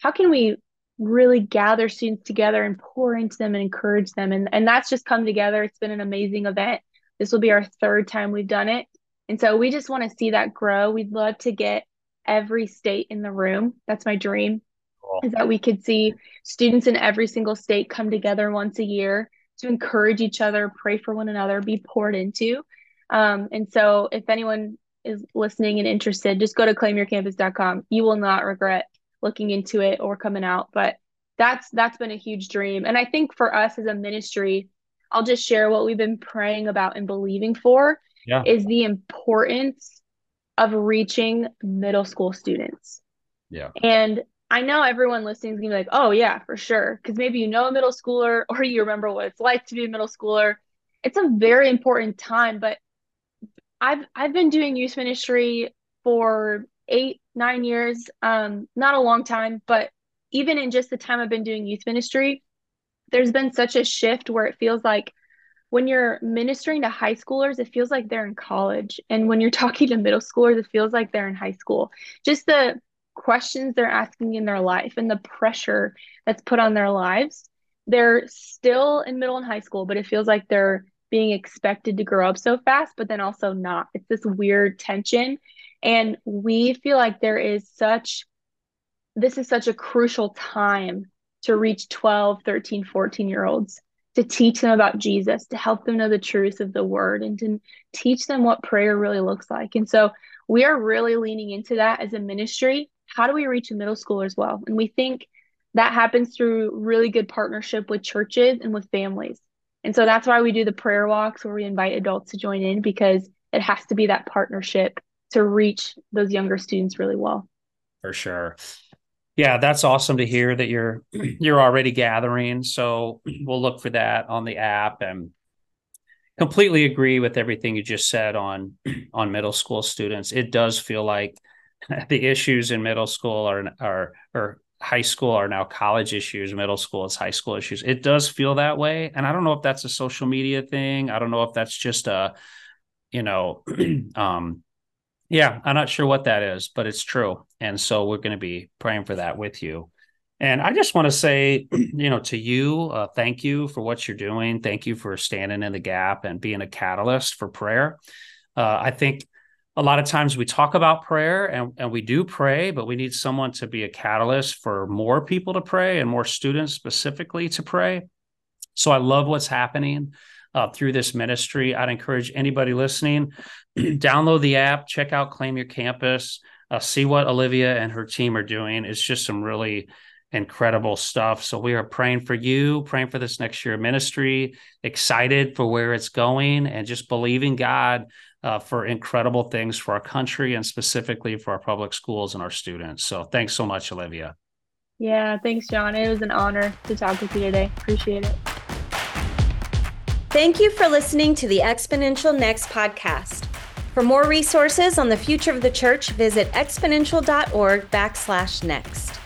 how can we really gather students together and pour into them and encourage them? And and that's just come together. It's been an amazing event this will be our third time we've done it. And so we just want to see that grow. We'd love to get every state in the room. That's my dream. Cool. Is that we could see students in every single state come together once a year to encourage each other, pray for one another, be poured into. Um, and so if anyone is listening and interested, just go to claimyourcampus.com. You will not regret looking into it or coming out. But that's that's been a huge dream. And I think for us as a ministry, I'll just share what we've been praying about and believing for yeah. is the importance of reaching middle school students. Yeah. And I know everyone listening is gonna be like, oh yeah, for sure. Cause maybe you know a middle schooler or you remember what it's like to be a middle schooler. It's a very important time, but I've I've been doing youth ministry for eight, nine years. Um, not a long time, but even in just the time I've been doing youth ministry, there's been such a shift where it feels like when you're ministering to high schoolers, it feels like they're in college. And when you're talking to middle schoolers, it feels like they're in high school. Just the questions they're asking in their life and the pressure that's put on their lives. They're still in middle and high school, but it feels like they're being expected to grow up so fast, but then also not. It's this weird tension. And we feel like there is such, this is such a crucial time to reach 12, 13, 14 year olds, to teach them about Jesus, to help them know the truth of the word, and to teach them what prayer really looks like. And so we are really leaning into that as a ministry. How do we reach a middle school as well? And we think that happens through really good partnership with churches and with families. And so that's why we do the prayer walks where we invite adults to join in because it has to be that partnership to reach those younger students really well. For sure. Yeah, that's awesome to hear that you're you're already gathering. So we'll look for that on the app and completely agree with everything you just said on on middle school students. It does feel like the issues in middle school are are or high school are now college issues, middle school is high school issues. It does feel that way, and I don't know if that's a social media thing. I don't know if that's just a you know um yeah, I'm not sure what that is, but it's true. And so we're going to be praying for that with you. And I just want to say, you know, to you, uh, thank you for what you're doing. Thank you for standing in the gap and being a catalyst for prayer. Uh, I think a lot of times we talk about prayer and, and we do pray, but we need someone to be a catalyst for more people to pray and more students specifically to pray. So I love what's happening uh, through this ministry. I'd encourage anybody listening, download the app, check out Claim Your Campus, uh, see what Olivia and her team are doing. It's just some really incredible stuff. So we are praying for you, praying for this next year of ministry, excited for where it's going, and just believing God uh, for incredible things for our country and specifically for our public schools and our students. So thanks so much, Olivia. Yeah, thanks, Jon. It was an honor to talk with you today. Appreciate it. Thank you for listening to the Exponential Next podcast. For more resources on the future of the church, visit exponential.org backslash next.